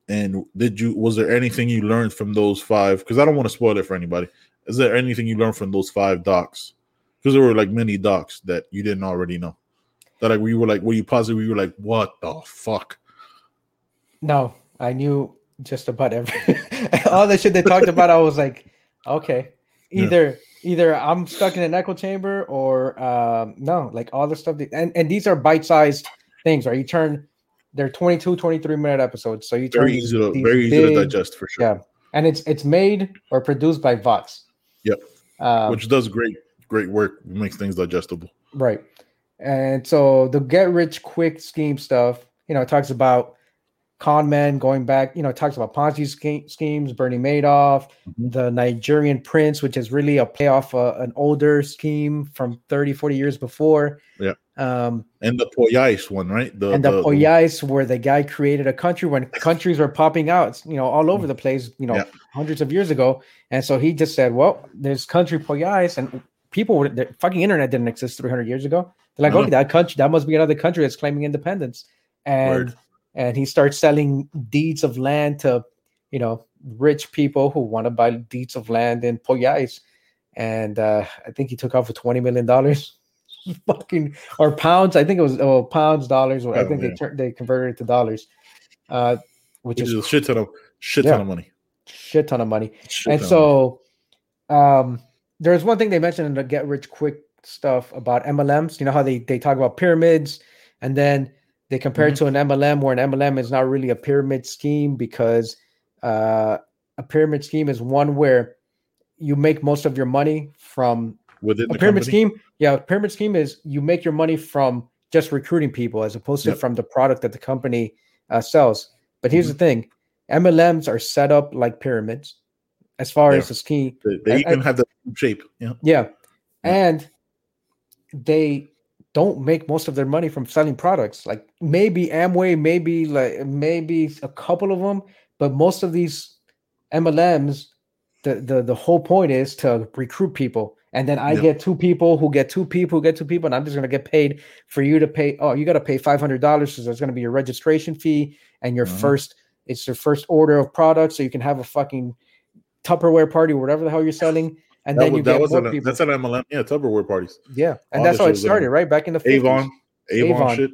S1: And did you was there anything you learned from those five? Because I don't want to spoil it for anybody. Is there anything you learned from those five docs? Because there were like many docs that you didn't already know. That like we were like, were you positive? We were like, what the fuck?
S2: No, I knew just about every all the shit they talked about. I was like, okay,
S1: Yeah.
S2: either either I'm stuck in an echo chamber or um, no, like all the stuff. That, and and these are bite sized things, right? You turn they're 22, 23 minute episodes, so you turn
S1: Very easy to very easy to digest for sure.
S2: Yeah, and it's it's made or produced by Vox.
S1: Yep.
S2: Um,
S1: Which does great great work. Makes things digestible.
S2: Right. And so the get rich quick scheme stuff, you know, it talks about con men going back, you know, talks about Ponzi sch- schemes, Bernie Madoff,
S1: Mhm.
S2: the Nigerian prince, which is really a payoff uh, an older scheme from 30, 40 years before.
S1: Yeah.
S2: Um,
S1: And the Poyais one, right? The
S2: and the, Poyais, where the guy created a country when countries were popping out, you know, all over the place, you know,
S1: Mm. Yeah.
S2: hundreds of years ago. And so he just said, well, there's country Poyais, and people, would, the fucking internet didn't exist 300 years ago. They're like,
S1: know.
S2: okay, that country, that must be another country that's claiming independence. And
S1: Word.
S2: And he starts selling deeds of land to, you know, rich people who want to buy deeds of land in Poyais. And uh, I think he took off for $20 million. fucking or pounds. I think it was oh pounds, dollars. Or I
S1: Oh,
S2: think they
S1: yeah.
S2: turned they converted it to dollars, uh, which
S1: which
S2: is
S1: is a shit ton of shit
S2: Yeah.
S1: ton of money.
S2: shit ton of money.
S1: Shit
S2: and so, um, there's one thing they mentioned in the get rich quick stuff about MLMs. You know how they they talk about pyramids, and then they compare it to an MLM, where an MLM is not really a pyramid scheme because uh, a pyramid scheme is one where you make most of your money from
S1: within
S2: a pyramid
S1: company.
S2: scheme yeah a pyramid scheme is you make your money from just recruiting people as opposed to
S1: Yep.
S2: from the product that the company uh, sells but here's
S1: Mhm.
S2: the thing mlms are set up like pyramids as far
S1: Yeah.
S2: as the scheme
S1: They, they
S2: I-
S1: even
S2: I-
S1: have the shape. Yeah.
S2: yeah and they don't make most of their money from selling products like maybe amway maybe like maybe a couple of them but most of these mlms the the, the whole point is to recruit people and then i
S1: Yeah.
S2: get two people who get two people who get two people and i'm just going to get paid for you to pay oh you got to pay $500 because there's going to be your registration fee and your
S1: Mhm.
S2: first it's your first order of products so you can have a fucking tupperware party or whatever the hell you're selling and
S1: That
S2: then
S1: was,
S2: you
S1: that
S2: get
S1: was
S2: more
S1: an,
S2: people
S1: that's an MLM. Yeah, Tupperware parties.
S2: yeah, and
S1: All
S2: that's how it
S1: shit was in
S2: started, right back in the 50s.
S1: Avon. Avon,
S2: Avon.
S1: shit.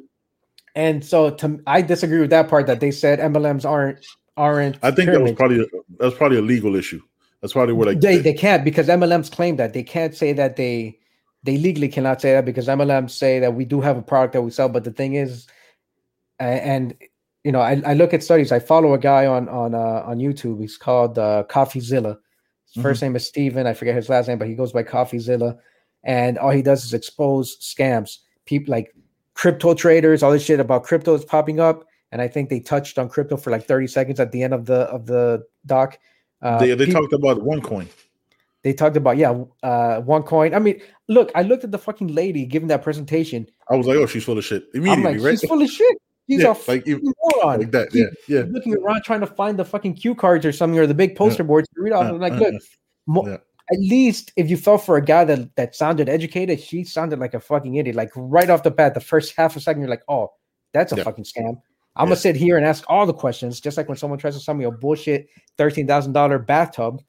S2: And so, to I disagree with that part that they said MLMs aren't aren't.
S1: I think that was probably a, that was probably a legal issue. That's probably where like
S2: they they can't because MLMs claim that they can't say that they they legally cannot say that because MLMs say that we do have a product that we sell, but the thing is, and you know, I, I look at studies. I follow a guy on on uh, on YouTube. He's called uh, CoffeeZilla. His 1st name is Steven. I forget his last name, but he goes by CoffeeZilla, and all he does is expose scams. People like crypto traders, all this shit about crypto is popping up, and I think they touched on crypto for like thirty seconds at the end of the of the doc. Uh,
S1: they, they
S2: peop-
S1: talked about OneCoin.
S2: they talked about yeah uh OneCoin i mean look i looked at the fucking lady giving that presentation
S1: I was like, oh, she's full of shit
S2: i'm
S1: immediately,
S2: like
S1: right?
S2: she's full of shit she's
S1: Yeah,
S2: a
S1: like, you-
S2: moron
S1: like that. Yeah, yeah.
S2: looking around trying to find the fucking cue cards or something or the big poster boards to read off
S1: Uh,
S2: I'm like
S1: uh,
S2: look
S1: uh,
S2: mo-
S1: yeah.
S2: at least if you fell for a guy that that sounded educated she sounded like a fucking idiot like right off the bat the first half a second you're like oh that's a
S1: Yeah.
S2: fucking scam i'm
S1: Yeah.
S2: gonna sit here and ask all the questions just like when someone tries to sell me a bullshit $13000 bathtub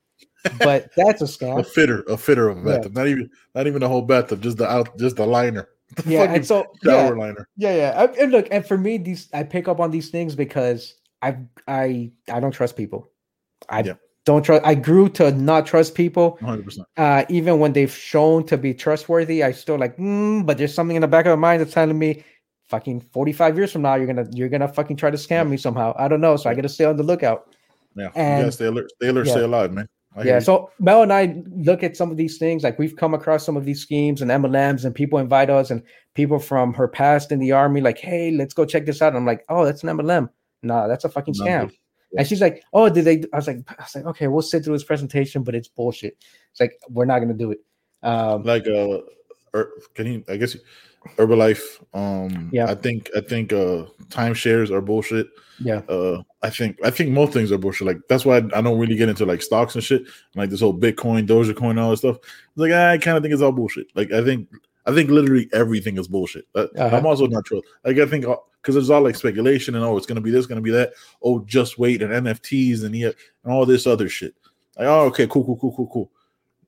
S2: but that's a scam.
S1: A fitter, a fitter of a
S2: Yeah.
S1: bathtub. Not even not even the whole bathtub, just the out just the liner.
S2: Yeah and so yeah,
S1: liner.
S2: Yeah, yeah. And look, and for me, these I pick up on these things because I I I don't trust people. I
S1: Yeah.
S2: don't trust. I grew to not trust people,
S1: 100 percent
S2: uh, even when they've shown to be trustworthy. I still like, mm, but there's something in the back of my mind that's telling me, fucking 45 years from now, you're gonna you're gonna fucking try to scam
S1: Yeah.
S2: me somehow. I don't know, so I got to stay on the lookout.
S1: Yeah. you
S2: And-
S1: gotta stay alert, stay alert,
S2: yeah.
S1: stay alive, man. I
S2: yeah. So Mel and I look at some of these things. Like we've come across some of these schemes and MLMs, and people invite us, and people from her past in the army, like, hey, let's go check this out. And I'm like, oh, that's an MLM. Nah, that's a fucking scam.
S1: Yeah.
S2: And she's like, oh, did they? I was like, I was like, okay, we'll sit through this presentation, but it's bullshit. It's like we're not gonna do it. Um,
S1: like uh or can you i guess herbalife um
S2: Yeah.
S1: i think i think uh timeshares are bullshit.
S2: Yeah,
S1: uh i think i think most things are bullshit. Like that's why i don't really get into like stocks and shit like this whole bitcoin dogecoin and all that stuff. It's like i kind of think it's all bullshit. Like i think i think literally everything is bullshit. That-
S2: Uh-huh.
S1: i'm also not true like i think because it's all like speculation and oh it's gonna be this gonna be that. Oh just wait and nfts and yeah and all this other shit. Like oh okay cool cool cool cool cool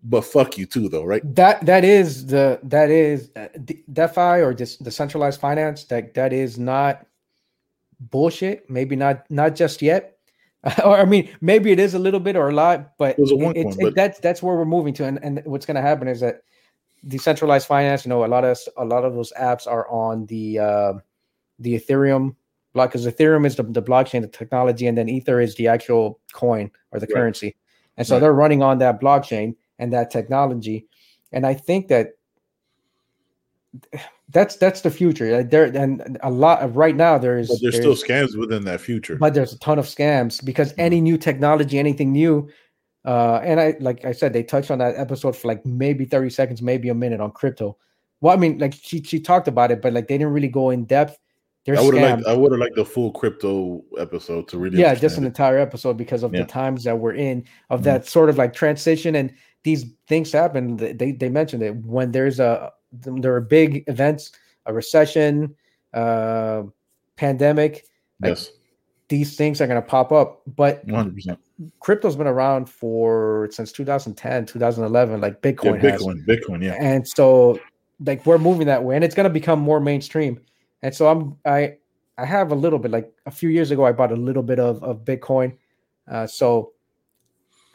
S1: but fuck you too though right
S2: that that is the that is uh, DeFi or just decentralized finance. That that is not bullshit. Maybe not not just yet. or I mean, maybe it is a little bit or a lot, but
S1: It one
S2: it-
S1: but-
S2: that's that's where we're moving to. And, and what's going to happen is that decentralized finance, you know, a lot of a lot of those apps are on the uh, the Ethereum block because Ethereum is the, the blockchain, the technology, and then Ether is the actual coin or the
S1: Right.
S2: currency. And so
S1: Right.
S2: they're running on that blockchain and that technology. And I think that that's that's the future. There and a lot right now there's
S1: But there's,
S2: there's-
S1: still scams within that future.
S2: but there's a ton of scams because any new technology, anything new, uh, and I like I said, they touched on that episode for like maybe 30 seconds, maybe a minute on crypto. Well, I mean, like she she talked about it, but like they didn't really go in depth. There's
S1: I would have liked I would have liked the full crypto episode to really
S2: yeah, just an
S1: it.
S2: entire episode because of
S1: Yeah.
S2: the times that we're in of
S1: Mhm.
S2: that sort of like transition and these things happen. They they mentioned it when there's a there are big events, a recession, uh, pandemic. like,
S1: yes,
S2: These things are going to pop up, but
S1: one hundred percent.
S2: crypto's been around for since 2010 2011 like
S1: Yeah,
S2: bitcoin, has
S1: Bitcoin, Bitcoin, yeah.
S2: and so like we're moving that way and it's going to become more mainstream and so i'm i i have a little bit like a few years ago i bought a little bit of, of bitcoin uh, so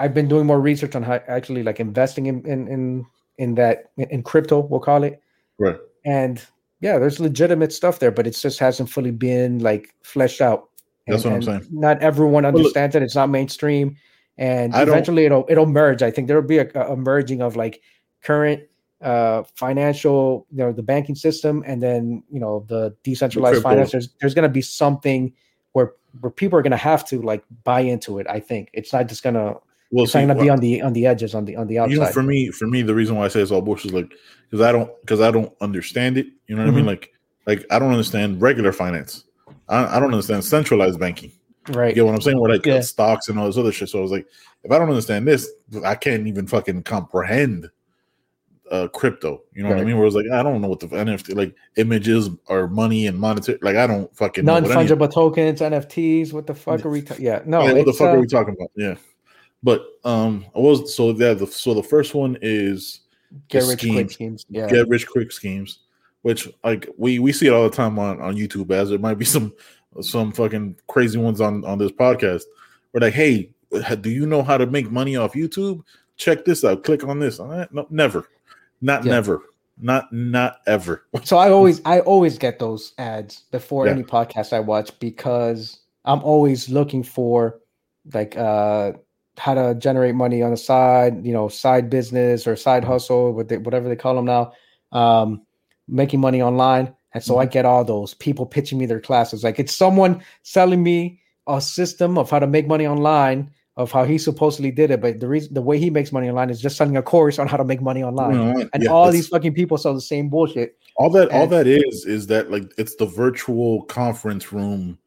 S2: i've been doing more research on how actually like investing in in in, in that in, crypto we'll call it.
S1: Right.
S2: and yeah there's legitimate stuff there but it just hasn't fully been like fleshed out.
S1: That's what I'm saying.
S2: not everyone
S1: look-
S2: understands it. It's not mainstream. And
S1: I
S2: eventually it'll it'll merge. I think there'll be a, a merging of like current uh financial you know the banking system and then you know the decentralized
S1: crypto.
S2: finance there's there's going to be something where where people are going to have to like buy into it i think. It's not just going to
S1: Well,
S2: it's not going to be on the on the edges on the on the outside
S1: you know, for me, for me, the reason why I say it's all bullshit is like because I don't because I don't understand it. You know what I mean?
S2: Mhm.
S1: Like, like I don't understand regular finance. I, I don't understand centralized banking. Right. You
S2: right
S1: get what I'm saying? Where like
S2: Yeah.
S1: stocks and all this other shit. So I was like, if I don't understand this, I can't even fucking comprehend uh crypto. You know what I mean? Where it's like I don't know what the NFT like images or money and monetary. Like I don't fucking know what
S2: non-fungible tokens nfts what the fuck are we ta- yeah no
S1: yeah, what the fuck
S2: uh,
S1: are we talking about? Yeah. But um I was so yeah, the so the first one is
S2: get rich quick
S1: schemes.
S2: yeah
S1: get rich quick schemes, which like we we see it all the time on on YouTube. As there might be some some fucking crazy ones on on this podcast. We're like, hey, do you know how to make money off YouTube? Check this out. Click on this. No, never, not
S2: Yeah.
S1: never, not not ever.
S2: So I always I always get those ads before
S1: Yeah.
S2: any podcast I watch because I'm always looking for like uh how to generate money on the side, you know, side business or side hustle, what they, whatever they call them now, um, making money online. And so I get all those people pitching me their classes. Like it's someone selling me a system of how to make money online, of how he supposedly did it. But the reason the way he makes money online is just selling a course on how to make money online.
S1: Know,
S2: And
S1: yeah,
S2: all these fucking people sell the same bullshit.
S1: all that all that is is that like it's the virtual conference room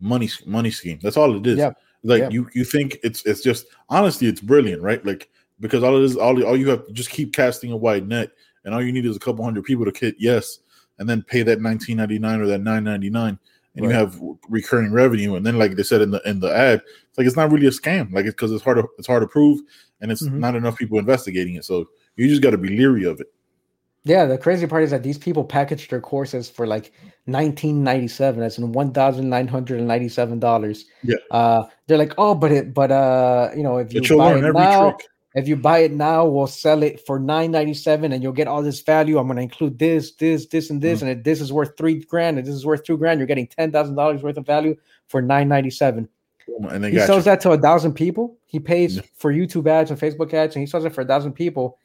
S1: money money scheme. That's all it is.
S2: Yeah.
S1: Like
S2: Yeah.
S1: you you think it's it's just honestly it's brilliant, right? Like because all it is all all you have to just keep casting a wide net, and all you need is a couple hundred people to hit yes, and then pay that nineteen ninety nine or that nine ninety nine, and you have recurring revenue. And then like they said in the in the ad, it's like it's not really a scam, like it's because it's hard to it's hard to prove, and it's
S2: Mhm.
S1: not enough people investigating it. So you just got to be leery of it.
S2: Yeah, the crazy part is that these people package their courses for like 1997 as in $1,997.
S1: Yeah.
S2: Uh they're like, "Oh, but it but uh, you know, if you buy it
S1: every
S2: now,
S1: trick.
S2: if you buy it now, we'll sell it for 997 and you'll get all this value. I'm going to include this, this, this and
S1: Mm-hmm.
S2: this and if this is worth 3 grand and this is worth 2 grand. You're getting $10,000 worth of value for 997."
S1: And
S2: He sells
S1: you.
S2: that to a thousand people. He pays
S1: Yeah.
S2: for YouTube ads and Facebook ads and he sells it for a thousand people.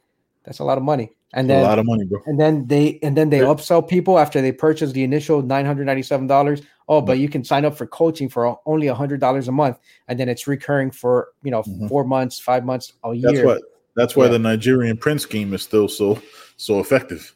S2: That's a lot of money. And then a
S1: lot of money, bro.
S2: and then they and then they
S1: Yeah.
S2: upsell people after they purchase the initial nine hundred ninety seven dollars. Oh, but you can sign up for coaching for only a hundred dollars a month, and then it's recurring for you know
S1: Mhm.
S2: four months, five months, a year.
S1: That's what. That's why
S2: Yeah.
S1: the Nigerian print scheme is still so so effective.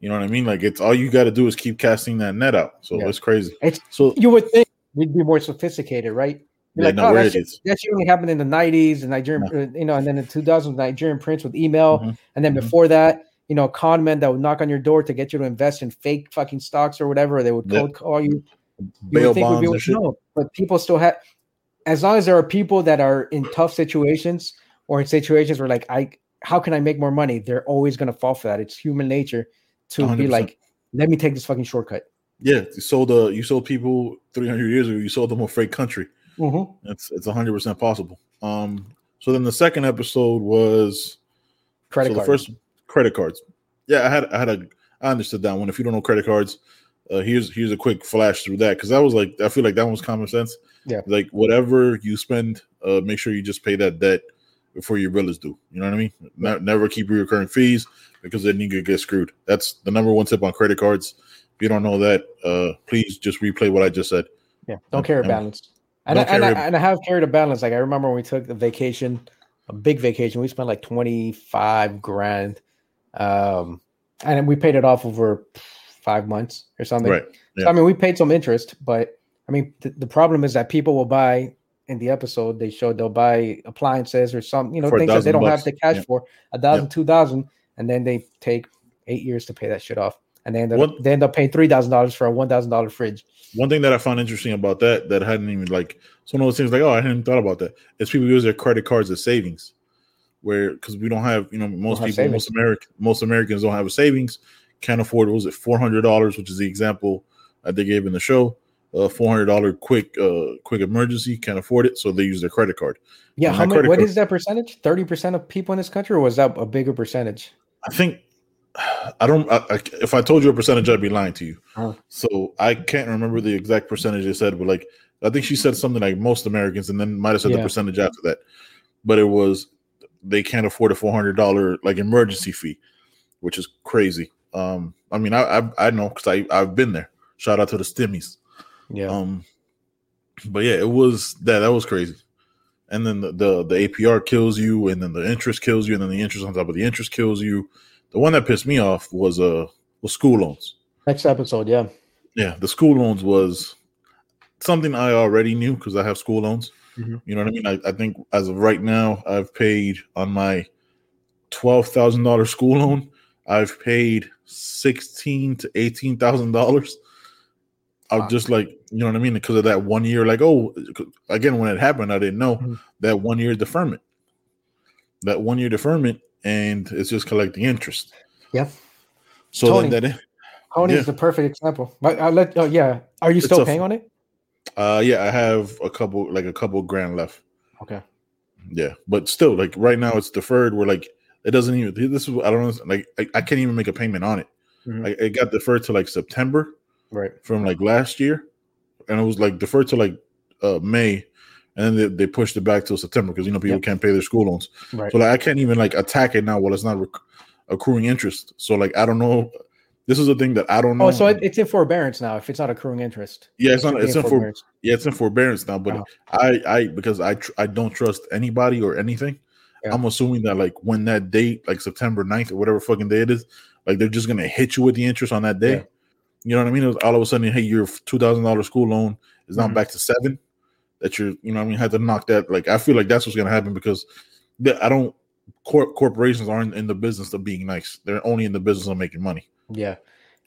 S1: You know what I mean? Like it's all you got to do is keep casting that net out. So
S2: Yeah.
S1: it's crazy.
S2: It's-
S1: so
S2: You would think we'd be more sophisticated, right? You're like, oh,
S1: where
S2: that
S1: it
S2: shit,
S1: is.
S2: that shit only happened in the '90s, and Nigerian, uh, you know, and then in 2000s, Nigerian prints with email,
S1: Mhm.
S2: and then
S1: Mhm.
S2: before that, you know, con men that would knock on your door to get you to invest in fake fucking stocks or whatever. or They would
S1: Yeah.
S2: cold call you. you
S1: Bail
S2: would think would be able to know, but people still have as long as there are people that are in tough situations or in situations where like I how can I make more money? They're always gonna fall for that. It's human nature to be
S1: 100%.
S2: like, let me take this fucking shortcut.
S1: Yeah, you sold uh you sold people 300 years ago. You sold them a fake country.
S2: Mhm.
S1: It's it's hundred percent possible. Um, so then the second episode was
S2: Credit
S1: so
S2: card.
S1: the first credit cards. Yeah, I had I had a I understood that one. If you don't know credit cards, uh, here's here's a quick flash through that because that was like I feel like that one was common sense.
S2: Yeah.
S1: like whatever you spend, uh, make sure you just pay that debt before your bill is due. You know what I mean? Ne- never keep recurring fees because then you could get screwed. That's the number one tip on credit cards. If you don't know that, uh, please just replay what I just said.
S2: Yeah, don't carry a
S1: and-
S2: balance. And I, and, I, and I have carried a balance. Like I remember when we took a vacation, a big vacation. We spent like twenty five grand, um, and we paid it off over five months or something.
S1: Right.
S2: So. I mean, we paid some interest, but I mean, th- the problem is that people will buy in the episode. They showed they'll buy appliances or some, you know,
S1: For
S2: things that they don't have the cash
S1: Yeah.
S2: for a thousand, two thousand, and then they take eight years to pay that shit off, and they end up
S1: What-
S2: they end up paying three thousand dollars for a one thousand dollar fridge.
S1: One thing that I found interesting about that that I hadn't even like it's one of those things like oh I hadn't thought about that is people use their credit cards as savings, where because we don't have you know most people
S2: savings.
S1: most American most Americans don't have a savings can't afford what was it four hundred dollars which is the example that they gave in the show uh four hundred dollar quick uh quick emergency can't afford it so they use their credit card
S2: Yeah, how many? What
S1: card-
S2: is that percentage? Thirty percent of people in this country, or was that a bigger percentage?
S1: I think I don't. I, I, if I told you a percentage, I'd be lying to you.
S2: Oh.
S1: So I can't remember the exact percentage they said, but like I think she said something like most Americans, and then might have said
S2: Yeah.
S1: the percentage after that. But it was they can't afford a four hundred dollar like emergency fee, which is crazy. Um, I mean, I I, I know because I I've been there. Shout out to the stimmies.
S2: Yeah,
S1: Um, but yeah, it was that that was crazy. And then the, the the APR kills you, and then the interest kills you, and then the interest on top of the interest kills you. The one that pissed me off was uh was school loans.
S2: next episode. Yeah,
S1: Yeah, the school loans was something I already knew because I have school loans.
S2: Mhm.
S1: You know what I mean? I, I think as of right now, I've paid on my twelve thousand dollar school loan. I've paid sixteen to eighteen thousand dollars. I'm just like, you know what I mean? Because of that one year, like, oh, again, when it happened, I didn't know
S2: Mhm.
S1: that one year deferment. That one year deferment, and it's just collecting interest.
S2: yeah.
S1: So
S2: Tony.
S1: then that
S2: Coney
S1: Yeah.
S2: is the perfect example. But I'll let. Oh yeah, are you
S1: It's
S2: still
S1: a-
S2: paying on it?
S1: Uh, yeah, I have a couple, like a couple grand left.
S2: Okay.
S1: Yeah, but still, like right now, it's deferred. We're like it doesn't even. This is I don't know. Like I, I can't even make a payment on it.
S2: Mhm.
S1: Like, it got deferred to like September
S2: Right.
S1: from like last year, and it was like deferred to like uh May, and then they, they pushed it back till September because you know people
S2: Yep.
S1: can't pay their school loans.
S2: Right.
S1: So like I can't even like attack it now while it's not rec- accruing interest. So like I don't know. This is a thing that I don't know.
S2: oh, so it, it's in forbearance now. If it's not accruing interest.
S1: yeah, it's not. It's in for
S2: forbearance.
S1: Yeah, it's in forbearance now, but
S2: Oh.
S1: I, I because I, tr- I don't trust anybody or anything.
S2: Yeah.
S1: I'm assuming that like when that date, like September 9th or whatever fucking day it is, like they're just gonna hit you with the interest on that day.
S2: Yeah.
S1: You know what I mean? It was all of a sudden, hey, your two thousand dollars school loan is now
S2: Mhm.
S1: back to seven. That you're, you know, what I mean, had to knock that. Like, I feel like that's what's gonna happen because the, I don't. Cor- corporations aren't in the business of being nice. They're only in the business of making money.
S2: Yeah.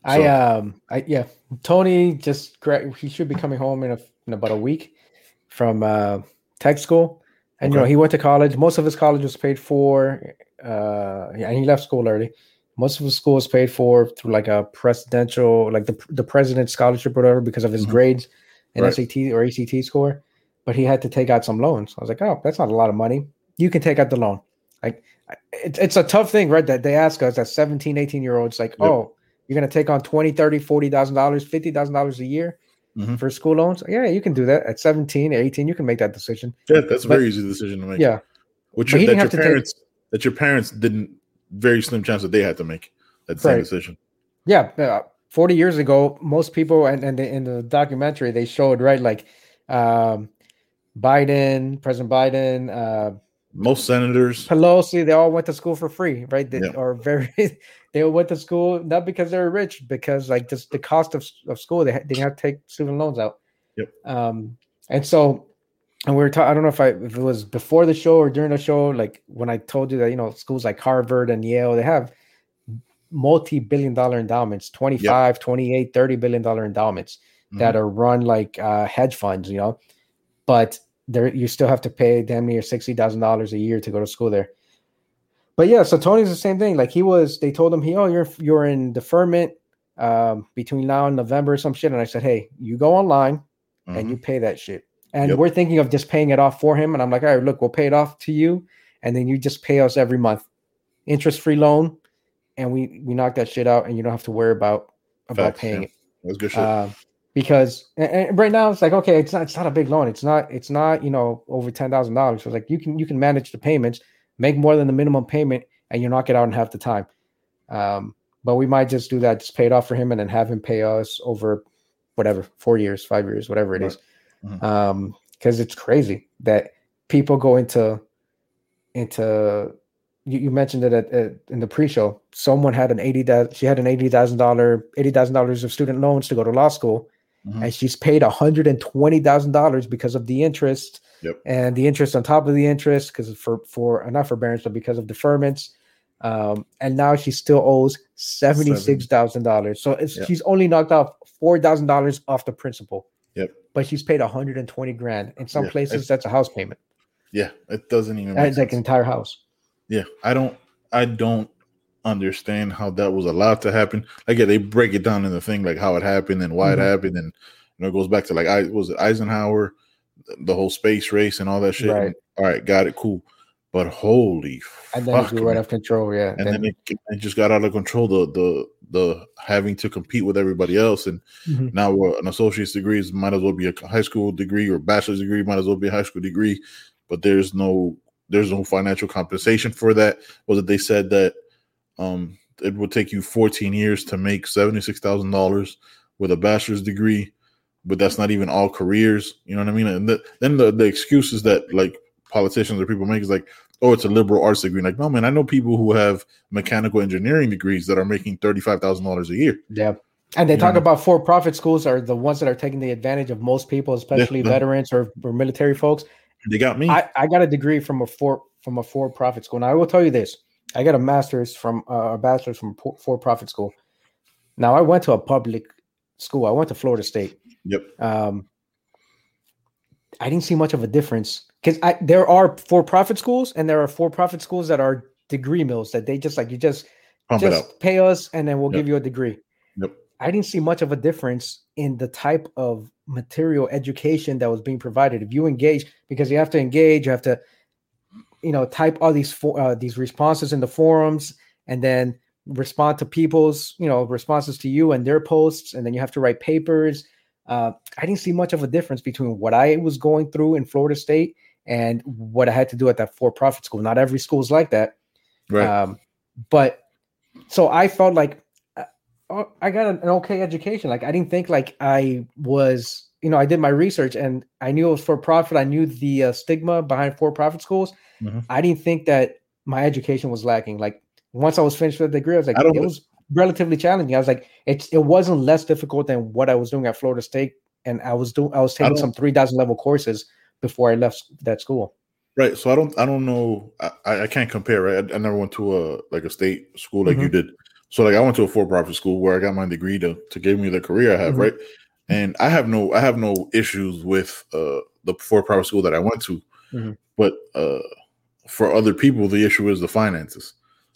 S2: I um I yeah Tony just he should be coming home in, a, in about a week from uh tech school and you know he went to college most of his college was paid for uh and he left school early most of his school was paid for through like a presidential like the the president's scholarship or whatever because of his
S1: Mhm.
S2: grades and
S1: Right.
S2: SAT or ACT score but he had to take out some loans I was like oh that's not a lot of money you can take out the loan like I- it's, it's a tough thing right that they ask us as 17 18 year olds like
S1: Yep.
S2: oh you're going to take on 20 30 40 thousand dollars 50 thousand dollars a year
S1: Mhm.
S2: for school loans yeah you can do that at 17 18 you can make that decision
S1: Yeah, that's a
S2: But-
S1: very easy decision to make.
S2: yeah
S1: which
S2: he
S1: that your
S2: to take-
S1: parents that your parents didn't very slim chance that they had to make that same
S2: Right.
S1: decision.
S2: yeah uh, 40 years ago most people and, and in the documentary they showed right like um biden president biden uh
S1: Most senators,
S2: pelosi they all went to school for free right they,
S1: Yeah.
S2: or very they went to school not because they were rich because like just the cost of, of school they, had- they have to take student loans out
S1: Yep.
S2: um and so and we were talking i don't know if i if it was before the show or during the show like when i told you that you know schools like harvard and yale they have multi-billion dollar endowments 25 28 30 billion dollar endowments
S1: Mhm.
S2: that are run like uh hedge funds you know but there you still have to pay damn near sixty thousand dollars a year to go to school there but yeah so tony's the same thing like he was they told him he oh you're you're in deferment um between now and november or some shit and i said hey you go online and
S1: Mhm.
S2: you pay that shit and
S1: Yep.
S2: we're thinking of just paying it off for him. And I'm like, all right, look, we'll pay it off to you, and then you just pay us every month, interest free loan, and we we knock that shit out, and you don't have to worry about about
S1: Facts,
S2: paying
S1: yeah.
S2: it.
S1: That's good shit.
S2: Uh, because right now it's like okay, it's not it's not a big loan. It's not it's not you know over ten thousand dollars. So it's like you can you can manage the payments, make more than the minimum payment, and you knock it out in half the time. Um, but we might just do that, just pay it off for him, and then have him pay us over whatever four years, five years, whatever it is.
S1: Mhm.
S2: Um, because it's crazy that people go into into you, you mentioned it at, at, in the pre-show. Someone had an eighty that she had an eighty thousand dollar eighty thousand dollars of student loans to go to law school,
S1: Mhm.
S2: and she's paid one hundred and twenty thousand dollars because of the interest
S1: Yep.
S2: and the interest on top of the interest because for for not forbearance but because of deferments. Um, and now she still owes seventy six thousand dollars. So it's,
S1: Yep.
S2: she's only knocked off four thousand dollars off the principal.
S1: Yep.
S2: But she's paid one hundred and twenty grand. In some places,
S1: it's-
S2: that's a house payment,
S1: yeah, it doesn't even. Make
S2: like an entire house.
S1: Yeah, I don't. I don't understand how that was allowed to happen. Like, yeah, they break it down in the thing, like how it happened and why
S2: Mhm.
S1: it happened, and you know, it goes back to like I was it Eisenhower, the whole space race and all that shit.
S2: Right.
S1: All right, got it, cool. But holy
S2: And then it
S1: fuck,
S2: grew right off control. Yeah.
S1: and then it, it just got out of control. The the the having to compete with everybody else, and
S2: Mhm.
S1: now uh, an associate's degree is might as well be a high school degree or bachelor's degree might as well be a high school degree, but there's no there's no financial compensation for that. Was it they said that um it would take you 14 years to make seventy six thousand dollars with a bachelor's degree, but that's not even all careers. You know what I mean? And the, then the the excuses that like politicians or people make is like, oh, it's a liberal arts degree. Like, no, man, I know people who have mechanical engineering degrees that are making thirty five thousand dollars a year.
S2: Yeah. And they talk
S1: Yeah.
S2: about for-profit schools are the ones that are taking the advantage of most people, especially
S1: yeah.
S2: veterans or, or military folks.
S1: They got me.
S2: I, I got a degree from a for from a for-profit school. And I will tell you this: I got a master's from uh, a bachelor's from for-profit school. Now I went to a public school. I went to Florida State.
S1: yep.
S2: Um, I didn't see much of a difference because there are for-profit schools and there are for-profit schools that are degree mills that they just like you just
S1: Pump
S2: just pay us and then we'll
S1: Yep.
S2: give you a degree.
S1: Yep.
S2: I didn't see much of a difference in the type of material education that was being provided. If you engage, because you have to engage, you have to, you know, type all these for, uh, these responses in the forums, and then respond to people's, you know, responses to you and their posts, and then you have to write papers. Uh, I didn't see much of a difference between what I was going through in Florida State and what I had to do at that for-profit school. Not every school is like that,
S1: Right.
S2: um, but so I felt like uh, oh, I got an, okay education. Like I didn't think like I was, you know, I did my research and I knew it was for profit. I knew the uh, stigma behind for profit schools.
S1: Mhm.
S2: I didn't think that my education was lacking. Like once I was finished with the degree, I was like,
S1: I
S2: it was relatively challenging. I was like, it's it wasn't less difficult than what I was doing at Florida State, and I was doing I was taking
S1: don't-
S2: some three thousand level courses before I left that school.
S1: Right. So I don't I don't know I, I can't compare, right? I, I never went to a like a state school like you did. So like I went to a for profit school where I got my degree to to give me the career I have,
S2: Mhm.
S1: right? And I have no I have no issues with uh the for profit school that I went to.
S2: Mhm.
S1: But uh for other people the issue is the finances.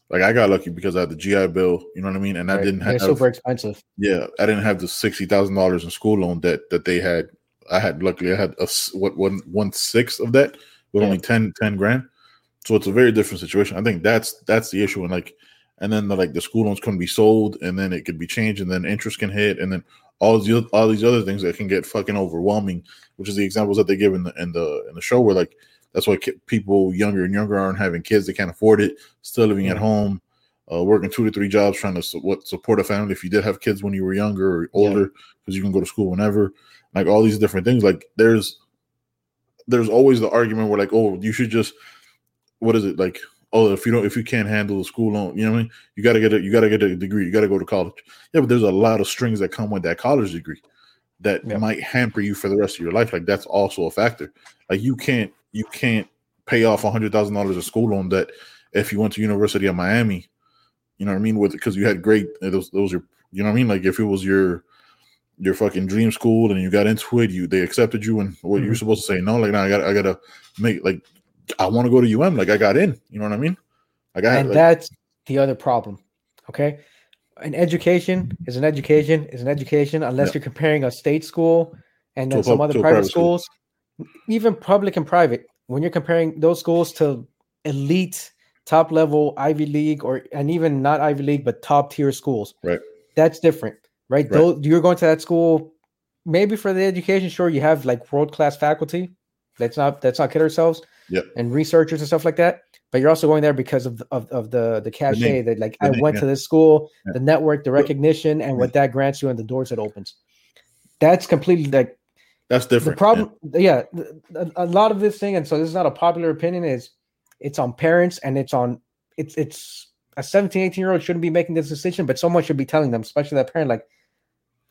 S1: Like I got lucky because I had the GI Bill, you know what I mean? And I didn't
S2: They're
S1: have
S2: super expensive.
S1: yeah, I didn't have the sixty thousand dollars in school loan that that they had. I had luckily I had a what one one sixth of that with
S2: Yeah.
S1: only 10, 10 grand. So it's a very different situation. I think that's that's the issue. And like, and then the, like the school loans can be sold, and then it could be changed, and then interest can hit, and then all these all these other things that can get fucking overwhelming. Which is the examples that they give in the in the in the show where like that's why people younger and younger aren't having kids. They can't afford it. Still living at
S2: Mhm.
S1: home uh, working two to three jobs, trying to su- what, support a family. If you did have kids when you were younger or older, because you can go to school whenever, like all these different things. Like there's there's always the argument where like, oh, you should just what is it like? Oh, if you don't, if you can't handle the school loan, you know what I mean? You got to get a, you got to get a degree. You got to go to college. Yeah, but there's a lot of strings that come with that college degree that
S2: Yep.
S1: might hamper you for the rest of your life. Like that's also a factor. Like you can't, you can't pay off a hundred thousand dollars of school loan that if you went to University of Miami, you know what I mean? With because you had great those those are you know what I mean? Like if it was your your fucking dream school and you got into it, you they accepted you and what you're
S2: Mhm.
S1: supposed to say no, like now I got I gotta make like I want to go to UM, like I got in, you know what I mean? Like I
S2: and
S1: like,
S2: that's the other problem. Okay, an education is an education is an education unless
S1: Yeah.
S2: you're comparing a state school and then some
S1: pub-
S2: other private
S1: private school.
S2: schools. Even public and private, when you're comparing those schools to elite, top level Ivy League, or and even not Ivy League, but top tier schools,
S1: Right.
S2: That's different, right?
S1: Right.
S2: Though you're going to that school, maybe for the education, sure, you have like world class faculty. Let's not let's not kid ourselves.
S1: Yep.
S2: And researchers and stuff like that. But you're also going there because of the, of, of the the cachet that like
S1: The
S2: I
S1: name,
S2: went
S1: yeah.
S2: to this school,
S1: Yeah.
S2: the network, the recognition, and what that grants you and the doors it opens. That's completely like
S1: That's different.
S2: the problem yeah, th- a, a lot of this thing and so this is not a popular opinion is it's on parents and it's on it's it's a 17 18 year old shouldn't be making this decision but someone should be telling them especially that parent like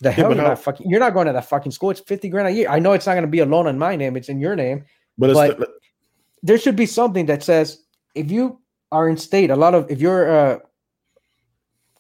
S2: the hell
S1: but
S2: you're
S1: how-
S2: not fucking you're not going to that fucking school. It's 50 grand a year. I know it's not going to be a loan in my name. It's in your name
S1: but it's
S2: but- there should be something that says if you are in state a lot of if you're uh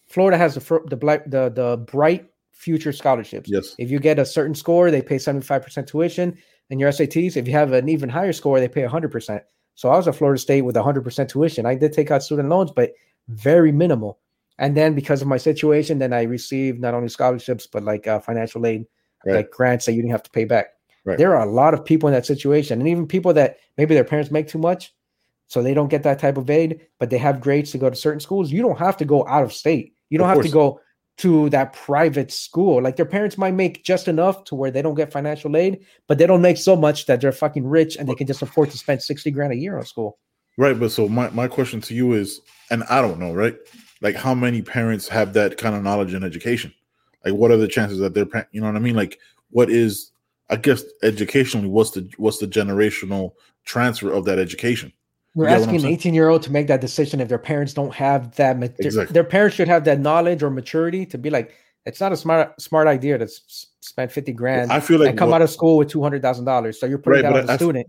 S2: florida has the the black the the bright future scholarships
S1: yes.
S2: if you get a certain score, they pay 75% tuition. And your SATs, if you have an even higher score, they pay 100%. So I was at Florida State with 100% tuition. I did take out student loans, but very minimal. And then because of my situation, then I received not only scholarships, but like uh, financial aid,
S1: Right.
S2: like grants that you didn't have to pay back.
S1: Right.
S2: There are a lot of people in that situation. And even people that maybe their parents make too much, so they don't get that type of aid, but they have grades to go to certain schools. You don't have to go out of state. You don't
S1: Of
S2: have to go to that private school. Like their parents might make just enough to where they don't get financial aid, but they don't make so much that they're fucking rich and they can just afford to spend 60 grand a year on school.
S1: Right, but so my, my question to you is, and I don't know, right? Like how many parents have that kind of knowledge and education? Like what are the chances that their you know what I mean? Like what is I guess educationally what's the what's the generational transfer of that education?
S2: We're
S1: You get what I'm
S2: asking an 18 year old to make that decision if their parents don't have that. their-
S1: Exactly.
S2: Their parents should have that knowledge or maturity to be like, it's not a smart smart idea to s- spend 50 grand
S1: I feel like
S2: and come
S1: what-
S2: out of school with $200,000. So you're putting
S1: Right,
S2: that on the
S1: I-
S2: student.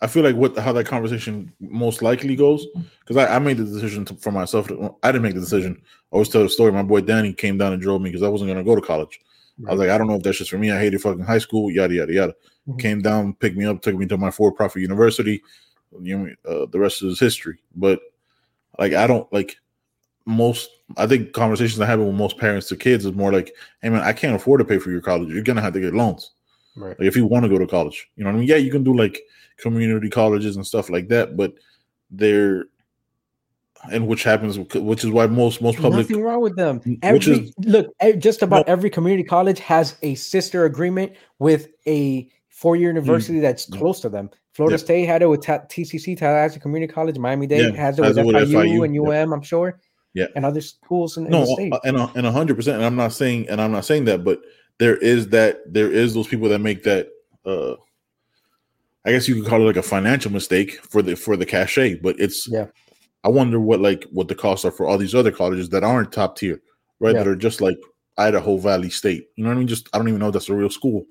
S1: I feel like what how that conversation most likely goes because I, I made the decision to, for myself. I didn't make the decision. I always tell the story. My boy Danny came down and drove me because I wasn't going to go to college. I was like, I don't know if that's just for me. I hated fucking high school. Yada yada yada.
S2: Mhm.
S1: Came down, picked me up, took me to my for-profit university. You know, uh, the rest is history. But like, I don't like most. I think conversations I have with most parents to kids is more like, "Hey man, I can't afford to pay for your college. You're gonna have to get loans."
S2: Right.
S1: like if you want to go to college you know what i mean yeah you can do like community colleges and stuff like that but they're and which happens which is why most most public
S2: Nothing wrong with them.
S1: which
S2: Every
S1: is-
S2: look, just about every community college has a sister agreement with a four-year university that's
S1: Yeah.
S2: close to them. Florida.
S1: Yeah.
S2: State had it with TCC, Tallahassee Community College. Miami Dade
S1: Yeah,
S2: has it
S1: has
S2: with
S1: it with
S2: FIU,
S1: FIU,
S2: and. UM. I'm sure.
S1: Yeah.
S2: and other schools in, in the state.
S1: uh, and a, and hundred percent and i'm not saying and i'm not saying that but there is that there is those people that make that uh i guess you could call it like a financial mistake for the for the cachet but it's
S2: Yeah.
S1: i wonder what like what the costs are for all these other colleges that aren't top tier right
S2: Yeah.
S1: that are just like idaho valley state you know what i mean just i don't even know if that's a real school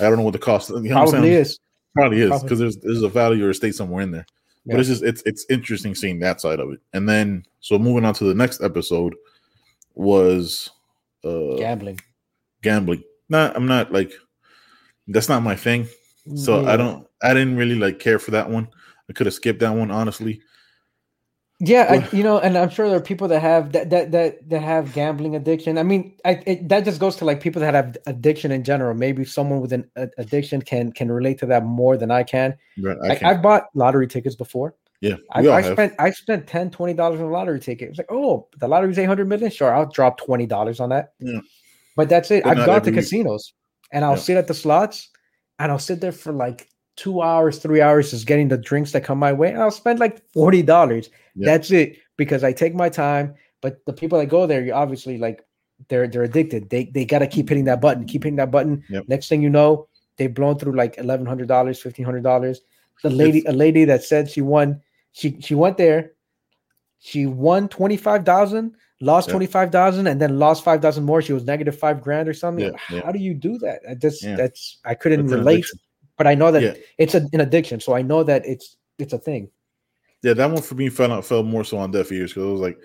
S1: i don't know what the cost you know what I'm
S2: Probably
S1: saying?
S2: is.
S1: Probably is because there's there's a value or a state somewhere in there.
S2: Yeah.
S1: But it's just it's it's interesting seeing that side of it. And then so moving on to the next episode was uh
S2: Gambling.
S1: gambling. Not I'm not like that's not my thing. So
S2: Yeah.
S1: I don't I didn't really like care for that one. I could have skipped that one honestly.
S2: Yeah, I, you know, and I'm sure there are people that have that that that, that have gambling addiction. I mean, I, it, that just goes to like people that have addiction in general. Maybe someone with an addiction can can relate to that more than I can.
S1: But I
S2: like, I've bought lottery tickets before.
S1: yeah,
S2: I, I spent I spent 10 20 dollars on a lottery ticket. It's like, oh, the lottery's 800 million. Sure, I'll drop 20 dollars on that.
S1: Yeah.
S2: But that's it.
S1: But
S2: I've gone to
S1: week.
S2: casinos and I'll
S1: Yeah.
S2: sit at the slots and I'll sit there for like two hours, three hours, just getting the drinks that come my way, and I'll spend like forty dollars.
S1: Yeah.
S2: That's it because I take my time. But the people that go there, you obviously like they're they're addicted. They they gotta keep hitting that button, keep hitting that button.
S1: Yep.
S2: Next thing you know, they've blown through like eleven hundred dollars, fifteen hundred dollars. The lady, a lady that said she won, she she went there, she won twenty five thousand, lost
S1: Yeah.
S2: twenty five thousand, and then lost five thousand more. She was negative five grand or something. How do you do that? I just that's I couldn't
S1: That's
S2: relate,
S1: addiction.
S2: But I know that
S1: Yeah.
S2: it's a, an addiction, so I know that it's it's a thing.
S1: Yeah, that one for me fell out fell more so on deaf ears because it was like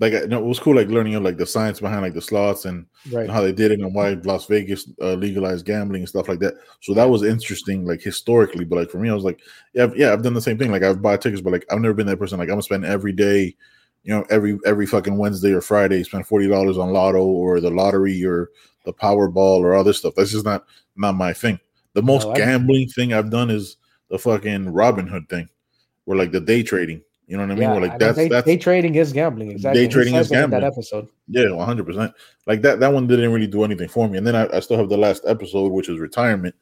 S1: like you know, it was cool like learning like the science behind like the slots and
S2: Right.
S1: and how they did it and why Las Vegas uh, legalized gambling and stuff like that. So that was interesting, like historically. But like for me, I was like, yeah, I've- yeah, I've done the same thing. Like I've bought tickets, but like I've never been that person. Like I'm gonna spend every day, you know, every every fucking Wednesday or Friday, spend forty dollars on Lotto or the lottery or the Powerball or all this stuff. That's just not not my thing. The most
S2: No, I-
S1: gambling thing I've done is the fucking Robinhood thing, where like the day trading. You know what I mean?
S2: Yeah,
S1: where like
S2: I mean,
S1: that's
S2: day,
S1: that's
S2: day trading is gambling. Exactly.
S1: Day trading is
S2: gambling. That episode.
S1: Yeah, one hundred percent. Like that. That one didn't really do anything for me. And then I, I still have the last episode, which is retirement,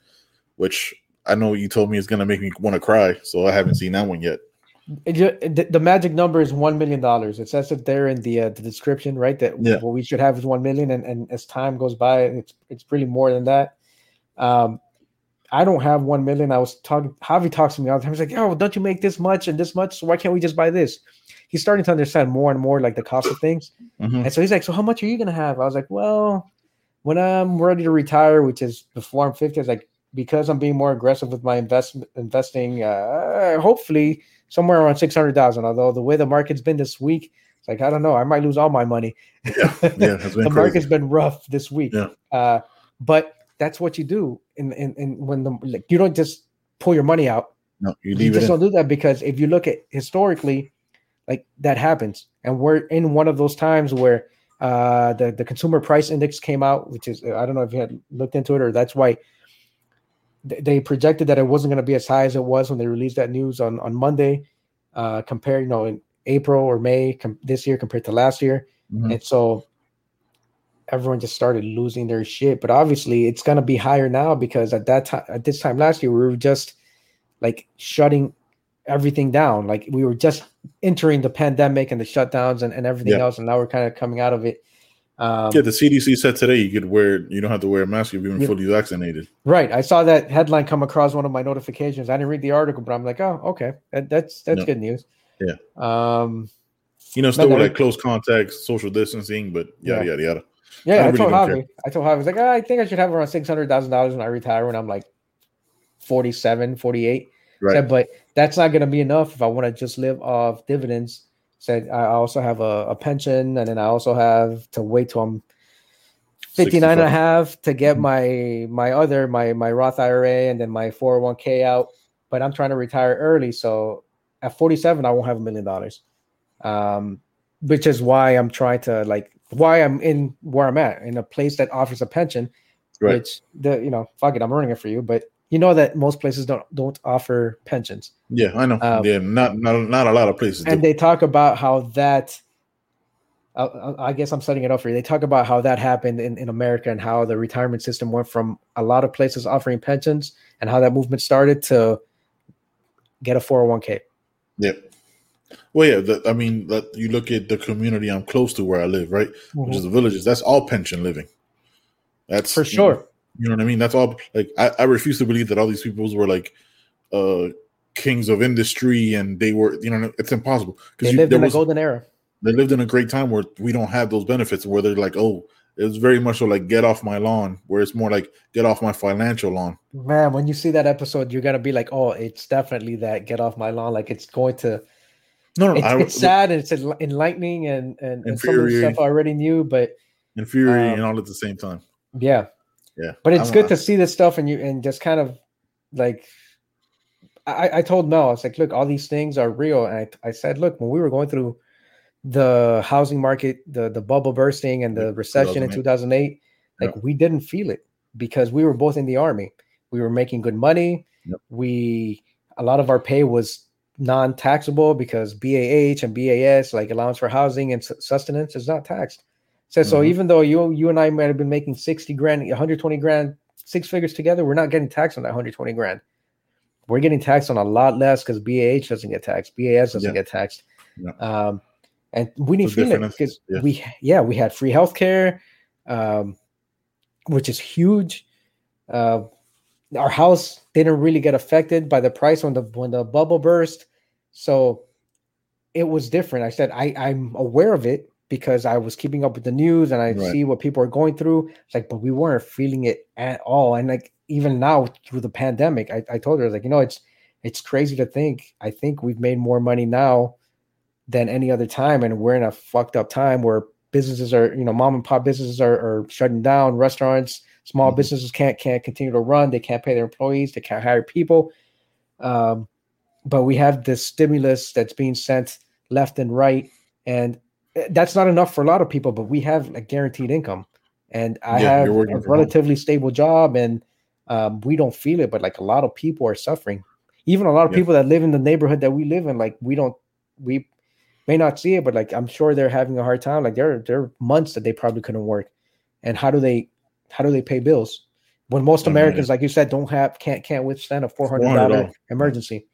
S1: which I know you told me is gonna make me want to cry. So I haven't seen that one yet.
S2: It the, the magic number is one million dollars. It says it there in the uh, the description, right? That
S1: Yeah.
S2: what we should have is one million, and, and as time goes by, it's it's really more than that. Um, I don't have one million. I was talking. Javi talks to me all the time. He's like, "Yo, don't you make this much and this much? So why can't we just buy this?" He's starting to understand more and more like the cost of things.
S1: Mhm.
S2: And so he's like, "So how much are you gonna have?" I was like, "Well, when I'm ready to retire, which is before I'm 50, I was like, because I'm being more aggressive with my investment investing, uh, hopefully somewhere around six hundred thousand. Although the way the market's been this week, it's like I don't know, I might lose all my money.
S1: Yeah, yeah,
S2: the
S1: crazy.
S2: market's been rough this week.
S1: Yeah.
S2: Uh, but that's what you do, in in, in when the like, you don't just pull your money out
S1: No, you
S2: you
S1: leave it.
S2: just
S1: In.
S2: don't do that because if you look at historically, like that happens, and we're in one of those times where uh, the the consumer price index came out, which is I don't know if you had looked into it or that's why th- they projected that it wasn't going to be as high as it was when they released that news on on Monday, uh, compared you know in April or May com- this year compared to last year,
S1: Mhm.
S2: and so everyone just started losing their shit. But obviously, it's going to be higher now because at that time, at this time last year, we were just like shutting everything down. Like we were just entering the pandemic and the shutdowns and, and everything
S1: Yeah.
S2: else, and now we're kind of coming out of it. Um,
S1: Yeah, the CDC said today you could wear. You don't have to wear a mask if you've been
S2: Yeah.
S1: fully vaccinated.
S2: Right. I saw that headline come across one of my notifications. I didn't read the article, but I'm like, oh, okay, that, that's that's
S1: No.
S2: good news.
S1: Yeah.
S2: Um.
S1: You know, still with like close contact, social distancing, but yada
S2: Yeah.
S1: yada yada.
S2: Yeah,
S1: I
S2: told Javi. I told Javi, I was like, "Ah, I think I should have around six hundred thousand dollars when I retire when I'm like 47, 48.
S1: Right.
S2: Said, but that's not going to be enough if I want to just live off dividends. Said I also have a, a pension, and then I also have to wait till I'm 59 and a half to get
S1: Mhm.
S2: my my other my my Roth IRA and then my 401k out. But I'm trying to retire early, so at 47 I won't have a million dollars. Um, which is why I'm trying to like why I'm in where I'm at in a place that offers a pension.
S1: Right.
S2: Which the you know fuck it, I'm running it for you, but you know that most places don't don't offer pensions.
S1: Yeah, I know.
S2: Um,
S1: yeah, not not not a lot of places.
S2: and
S1: do.
S2: they talk about how that I- I guess I'm setting it up for you. They talk about how that happened in, in America and how the retirement system went from a lot of places offering pensions and how that movement started to get a 401k.
S1: yeah. Well, yeah. The, I mean, that you look at the community I'm close to where I live, right, which is the villages. That's all pension living. That's
S2: For
S1: you know,
S2: sure.
S1: You know what I mean? That's all. Like, I, I refuse to believe that all these people were like uh kings of industry and they were. You know, it's impossible
S2: They
S1: you-
S2: lived
S1: there
S2: in a
S1: was-
S2: golden era.
S1: they lived in a great time where we don't have those benefits where they're like oh it's very much so like get off my lawn where it's more like get off my financial lawn
S2: Man, when you see that episode, you're gonna be like, "Oh, it's definitely that. Get off my lawn!" Like it's going to.
S1: No no
S2: It's,
S1: I,
S2: it's sad and it's enlightening and and, and some of the stuff I already knew, but
S1: infuriating
S2: Um, and
S1: all at the same time
S2: yeah,
S1: yeah
S2: but it's
S1: I'm-
S2: good to see this stuff and you and just kind of like I, I told Mel, I was like, look, all these things are real. And I, I said, look, when we were going through the housing market, the the bubble bursting and the recession in 2008, like we didn't feel it because we were both in the army. We were making good money.
S1: Yep.
S2: We a lot of our pay was non-taxable because BAH and BAS, like allowance for housing and sustenance, is not taxed. So, so
S1: Mhm.
S2: even though you you and I might have been making 60 grand, 120 grand, six figures together, we're not getting taxed on that 120 grand. We're getting taxed on a lot less because BAH doesn't get taxed, BAS doesn't
S1: Yeah.
S2: get taxed.
S1: Yeah.
S2: Um, and we didn't feel it because
S1: yeah.
S2: we yeah we had free healthcare, um, which is huge. Uh, our house didn't really get affected by the price when the when the bubble burst, so it was different. I said I I'm aware of it because I was keeping up with the news and I
S1: Right.
S2: see what people are going through. It's like, but we weren't feeling it at all. And like even now through the pandemic, I, I told her like, you know, it's it's crazy to think. I think we've made more money now than any other time, and we're in a fucked up time where businesses are, you know, mom and pop businesses are, are shutting down, restaurants, small
S1: Mhm.
S2: businesses can't can't continue to run, they can't pay their employees, they can't hire people. Um, but we have this stimulus that's being sent left and right, and eh, that's not enough for a lot of people. But we have a guaranteed income, and I
S1: Yeah,
S2: have a relatively stable job, and um, we don't feel it. But like a lot of people are suffering. Even a lot of
S1: Yeah.
S2: people that live in the neighborhood that we live in, like we don't, we may not see it, but like I'm sure they're having a hard time. Like there, there are months that they probably couldn't work, and how do they, how do they pay bills when most
S1: man.
S2: Americans, like you said, don't have can't can't withstand a four hundred dollar
S1: $400.
S2: emergency.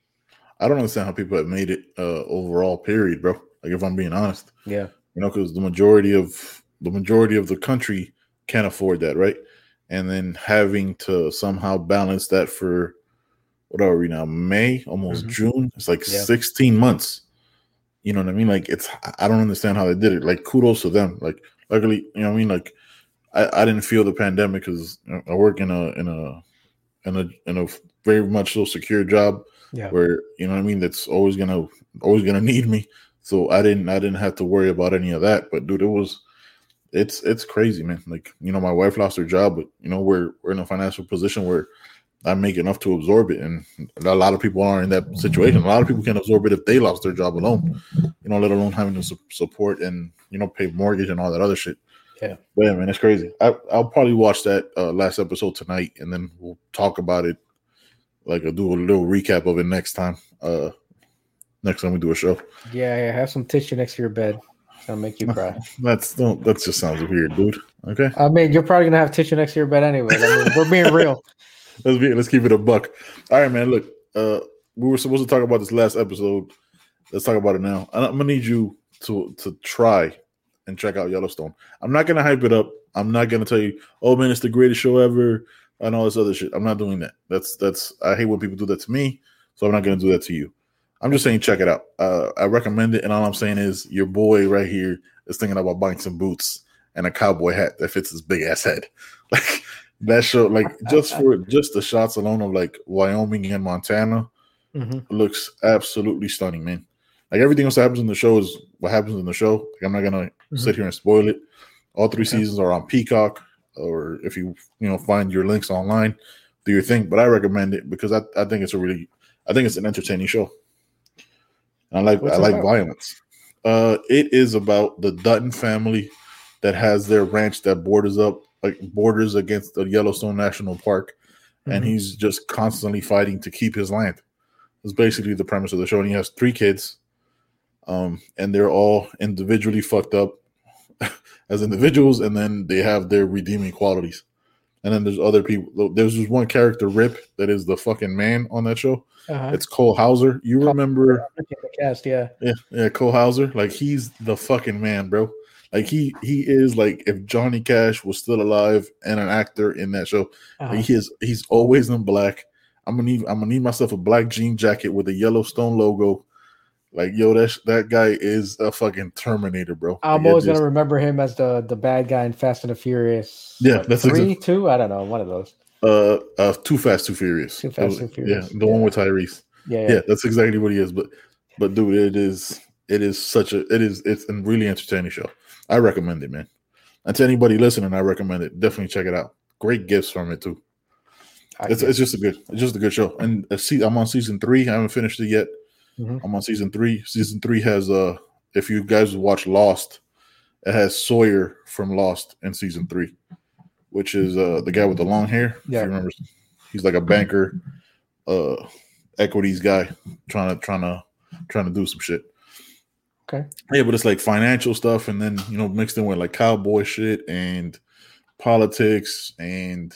S1: I don't understand how people have made it uh, overall. Period, bro. Like if I'm being honest,
S2: Yeah,
S1: you know, because the majority of the majority of the country can't afford that, right? And then having to somehow balance that for what are we now? May, almost
S2: Mhm.
S1: June. It's like
S2: Yeah.
S1: 16 months. You know what I mean? Like it's I don't understand how they did it. Like kudos to them. Like luckily, you know what I mean? Like I, I didn't feel the pandemic because I work in a in a in a in a very much so secure job
S2: yeah,
S1: where you know what I mean that's always gonna always gonna need me. So I didn't I didn't have to worry about any of that. But dude, it was it's it's crazy, man. Like, you know, my wife lost her job, but you know, we're we're in a financial position where I make enough to absorb it. And a lot of people are in that situation. A lot of people can absorb it if they lost their job alone, you know, let alone having to su- support and you know pay mortgage and all that other shit.
S2: Yeah.
S1: But yeah, man, it's crazy. I, I'll probably watch that uh, last episode tonight, and then we'll talk about it. Like, I'll do a little recap of it next time. Uh, next time we do a show.
S2: yeah, yeah. Have some tissue next to your bed. That'll make you cry.
S1: That's don't. That just sounds weird, dude. Okay,
S2: I mean, you're probably gonna have tissue next to your bed anyway. I mean, we're being real.
S1: let's be. Let's keep it a buck. All right, man. Look, uh, we were supposed to talk about this last episode. Let's talk about it now. I'm gonna need you to to try and check out Yellowstone. I'm not gonna hype it up. I'm not gonna tell you, oh man, it's the greatest show ever and all this other shit. I'm not doing that. That's that's. I hate when people do that to me, so I'm not gonna do that to you. I'm just saying, check it out. Uh, I recommend it, and all I'm saying is, your boy right here is thinking about buying some boots and a cowboy hat that fits his big ass head. Like that show, like just for just the shots alone of like Wyoming and Montana
S2: Mhm.
S1: looks absolutely stunning, man. Like everything else that happens in the show is what happens in the show. Like I'm not gonna sit here and spoil it. All three
S2: Okay.
S1: seasons are on Peacock, or if you you know find your links online, do your thing. But I recommend it because I, I think it's a really I think it's an entertaining show. I like
S2: What's
S1: I like
S2: about?
S1: violence. Uh, it is about the Dutton family that has their ranch that borders up like borders against the Yellowstone National Park, and
S2: Mhm.
S1: he's just constantly fighting to keep his land. It's basically the premise of the show. And he has three kids, um, and they're all individually fucked up as individuals, and then they have their redeeming qualities. And then there's other people. There's just one character, Rip, that is the fucking man on that show.
S2: Uh-huh.
S1: It's Cole Hauser. You remember?
S2: The cast, yeah.
S1: Yeah, yeah, Cole Hauser. Like he's the fucking man, bro. Like he he is like if Johnny Cash was still alive and an actor in that show.
S2: Uh-huh.
S1: Like, he is he's always in black. I'm gonna need I'm gonna need myself a black jean jacket with a Yellowstone logo. Like yo, that that guy is a fucking Terminator, bro.
S2: I'm
S1: Like,
S2: always
S1: just-
S2: gonna remember him as the the bad guy in Fast and the Furious.
S1: Yeah, that's
S2: three,
S1: exact-
S2: two. I don't know, one of those.
S1: uh uh Too Fast, Too Furious.
S2: Too Fast, Too Furious.
S1: Yeah, the one with Tyrese.
S2: Yeah,
S1: Yeah.
S2: yeah.
S1: that's exactly what he is. But but dude, it is it is such a it is it's a really entertaining show. I recommend it, man. And to anybody listening, I recommend it. Definitely check it out. Great gifts from it too.
S2: I
S1: It's, it's just a good it's just a good show. And uh, see, I'm on season three. I haven't finished it yet.
S2: Mhm.
S1: I'm on season three. Season three has uh if you guys watch Lost, it has Sawyer from Lost in season three, which is uh the guy with the long hair. If
S2: Yeah.
S1: you remember, he's like a banker, uh equities guy trying to trying to trying to do some shit.
S2: Okay.
S1: Yeah, but it's like financial stuff and then you know mixed in with like cowboy shit and politics and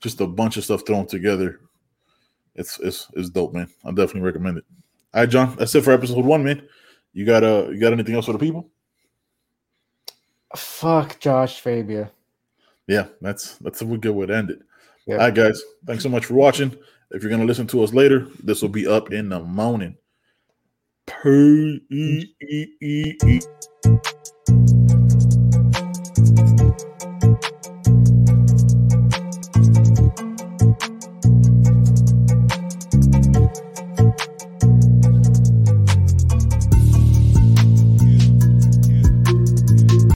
S1: just a bunch of stuff thrown together. It's it's it's dope, man. I definitely recommend it. All right, Jon. That's it for episode one, man. You got uh you got anything else for the people?
S2: Fuck Josh Fabia.
S1: Yeah, that's that's a good way to end it.
S2: Yeah.
S1: All right, guys. Thanks so much for watching. If you're gonna listen to us later, this will be up in the morning. P- E- E- E- E.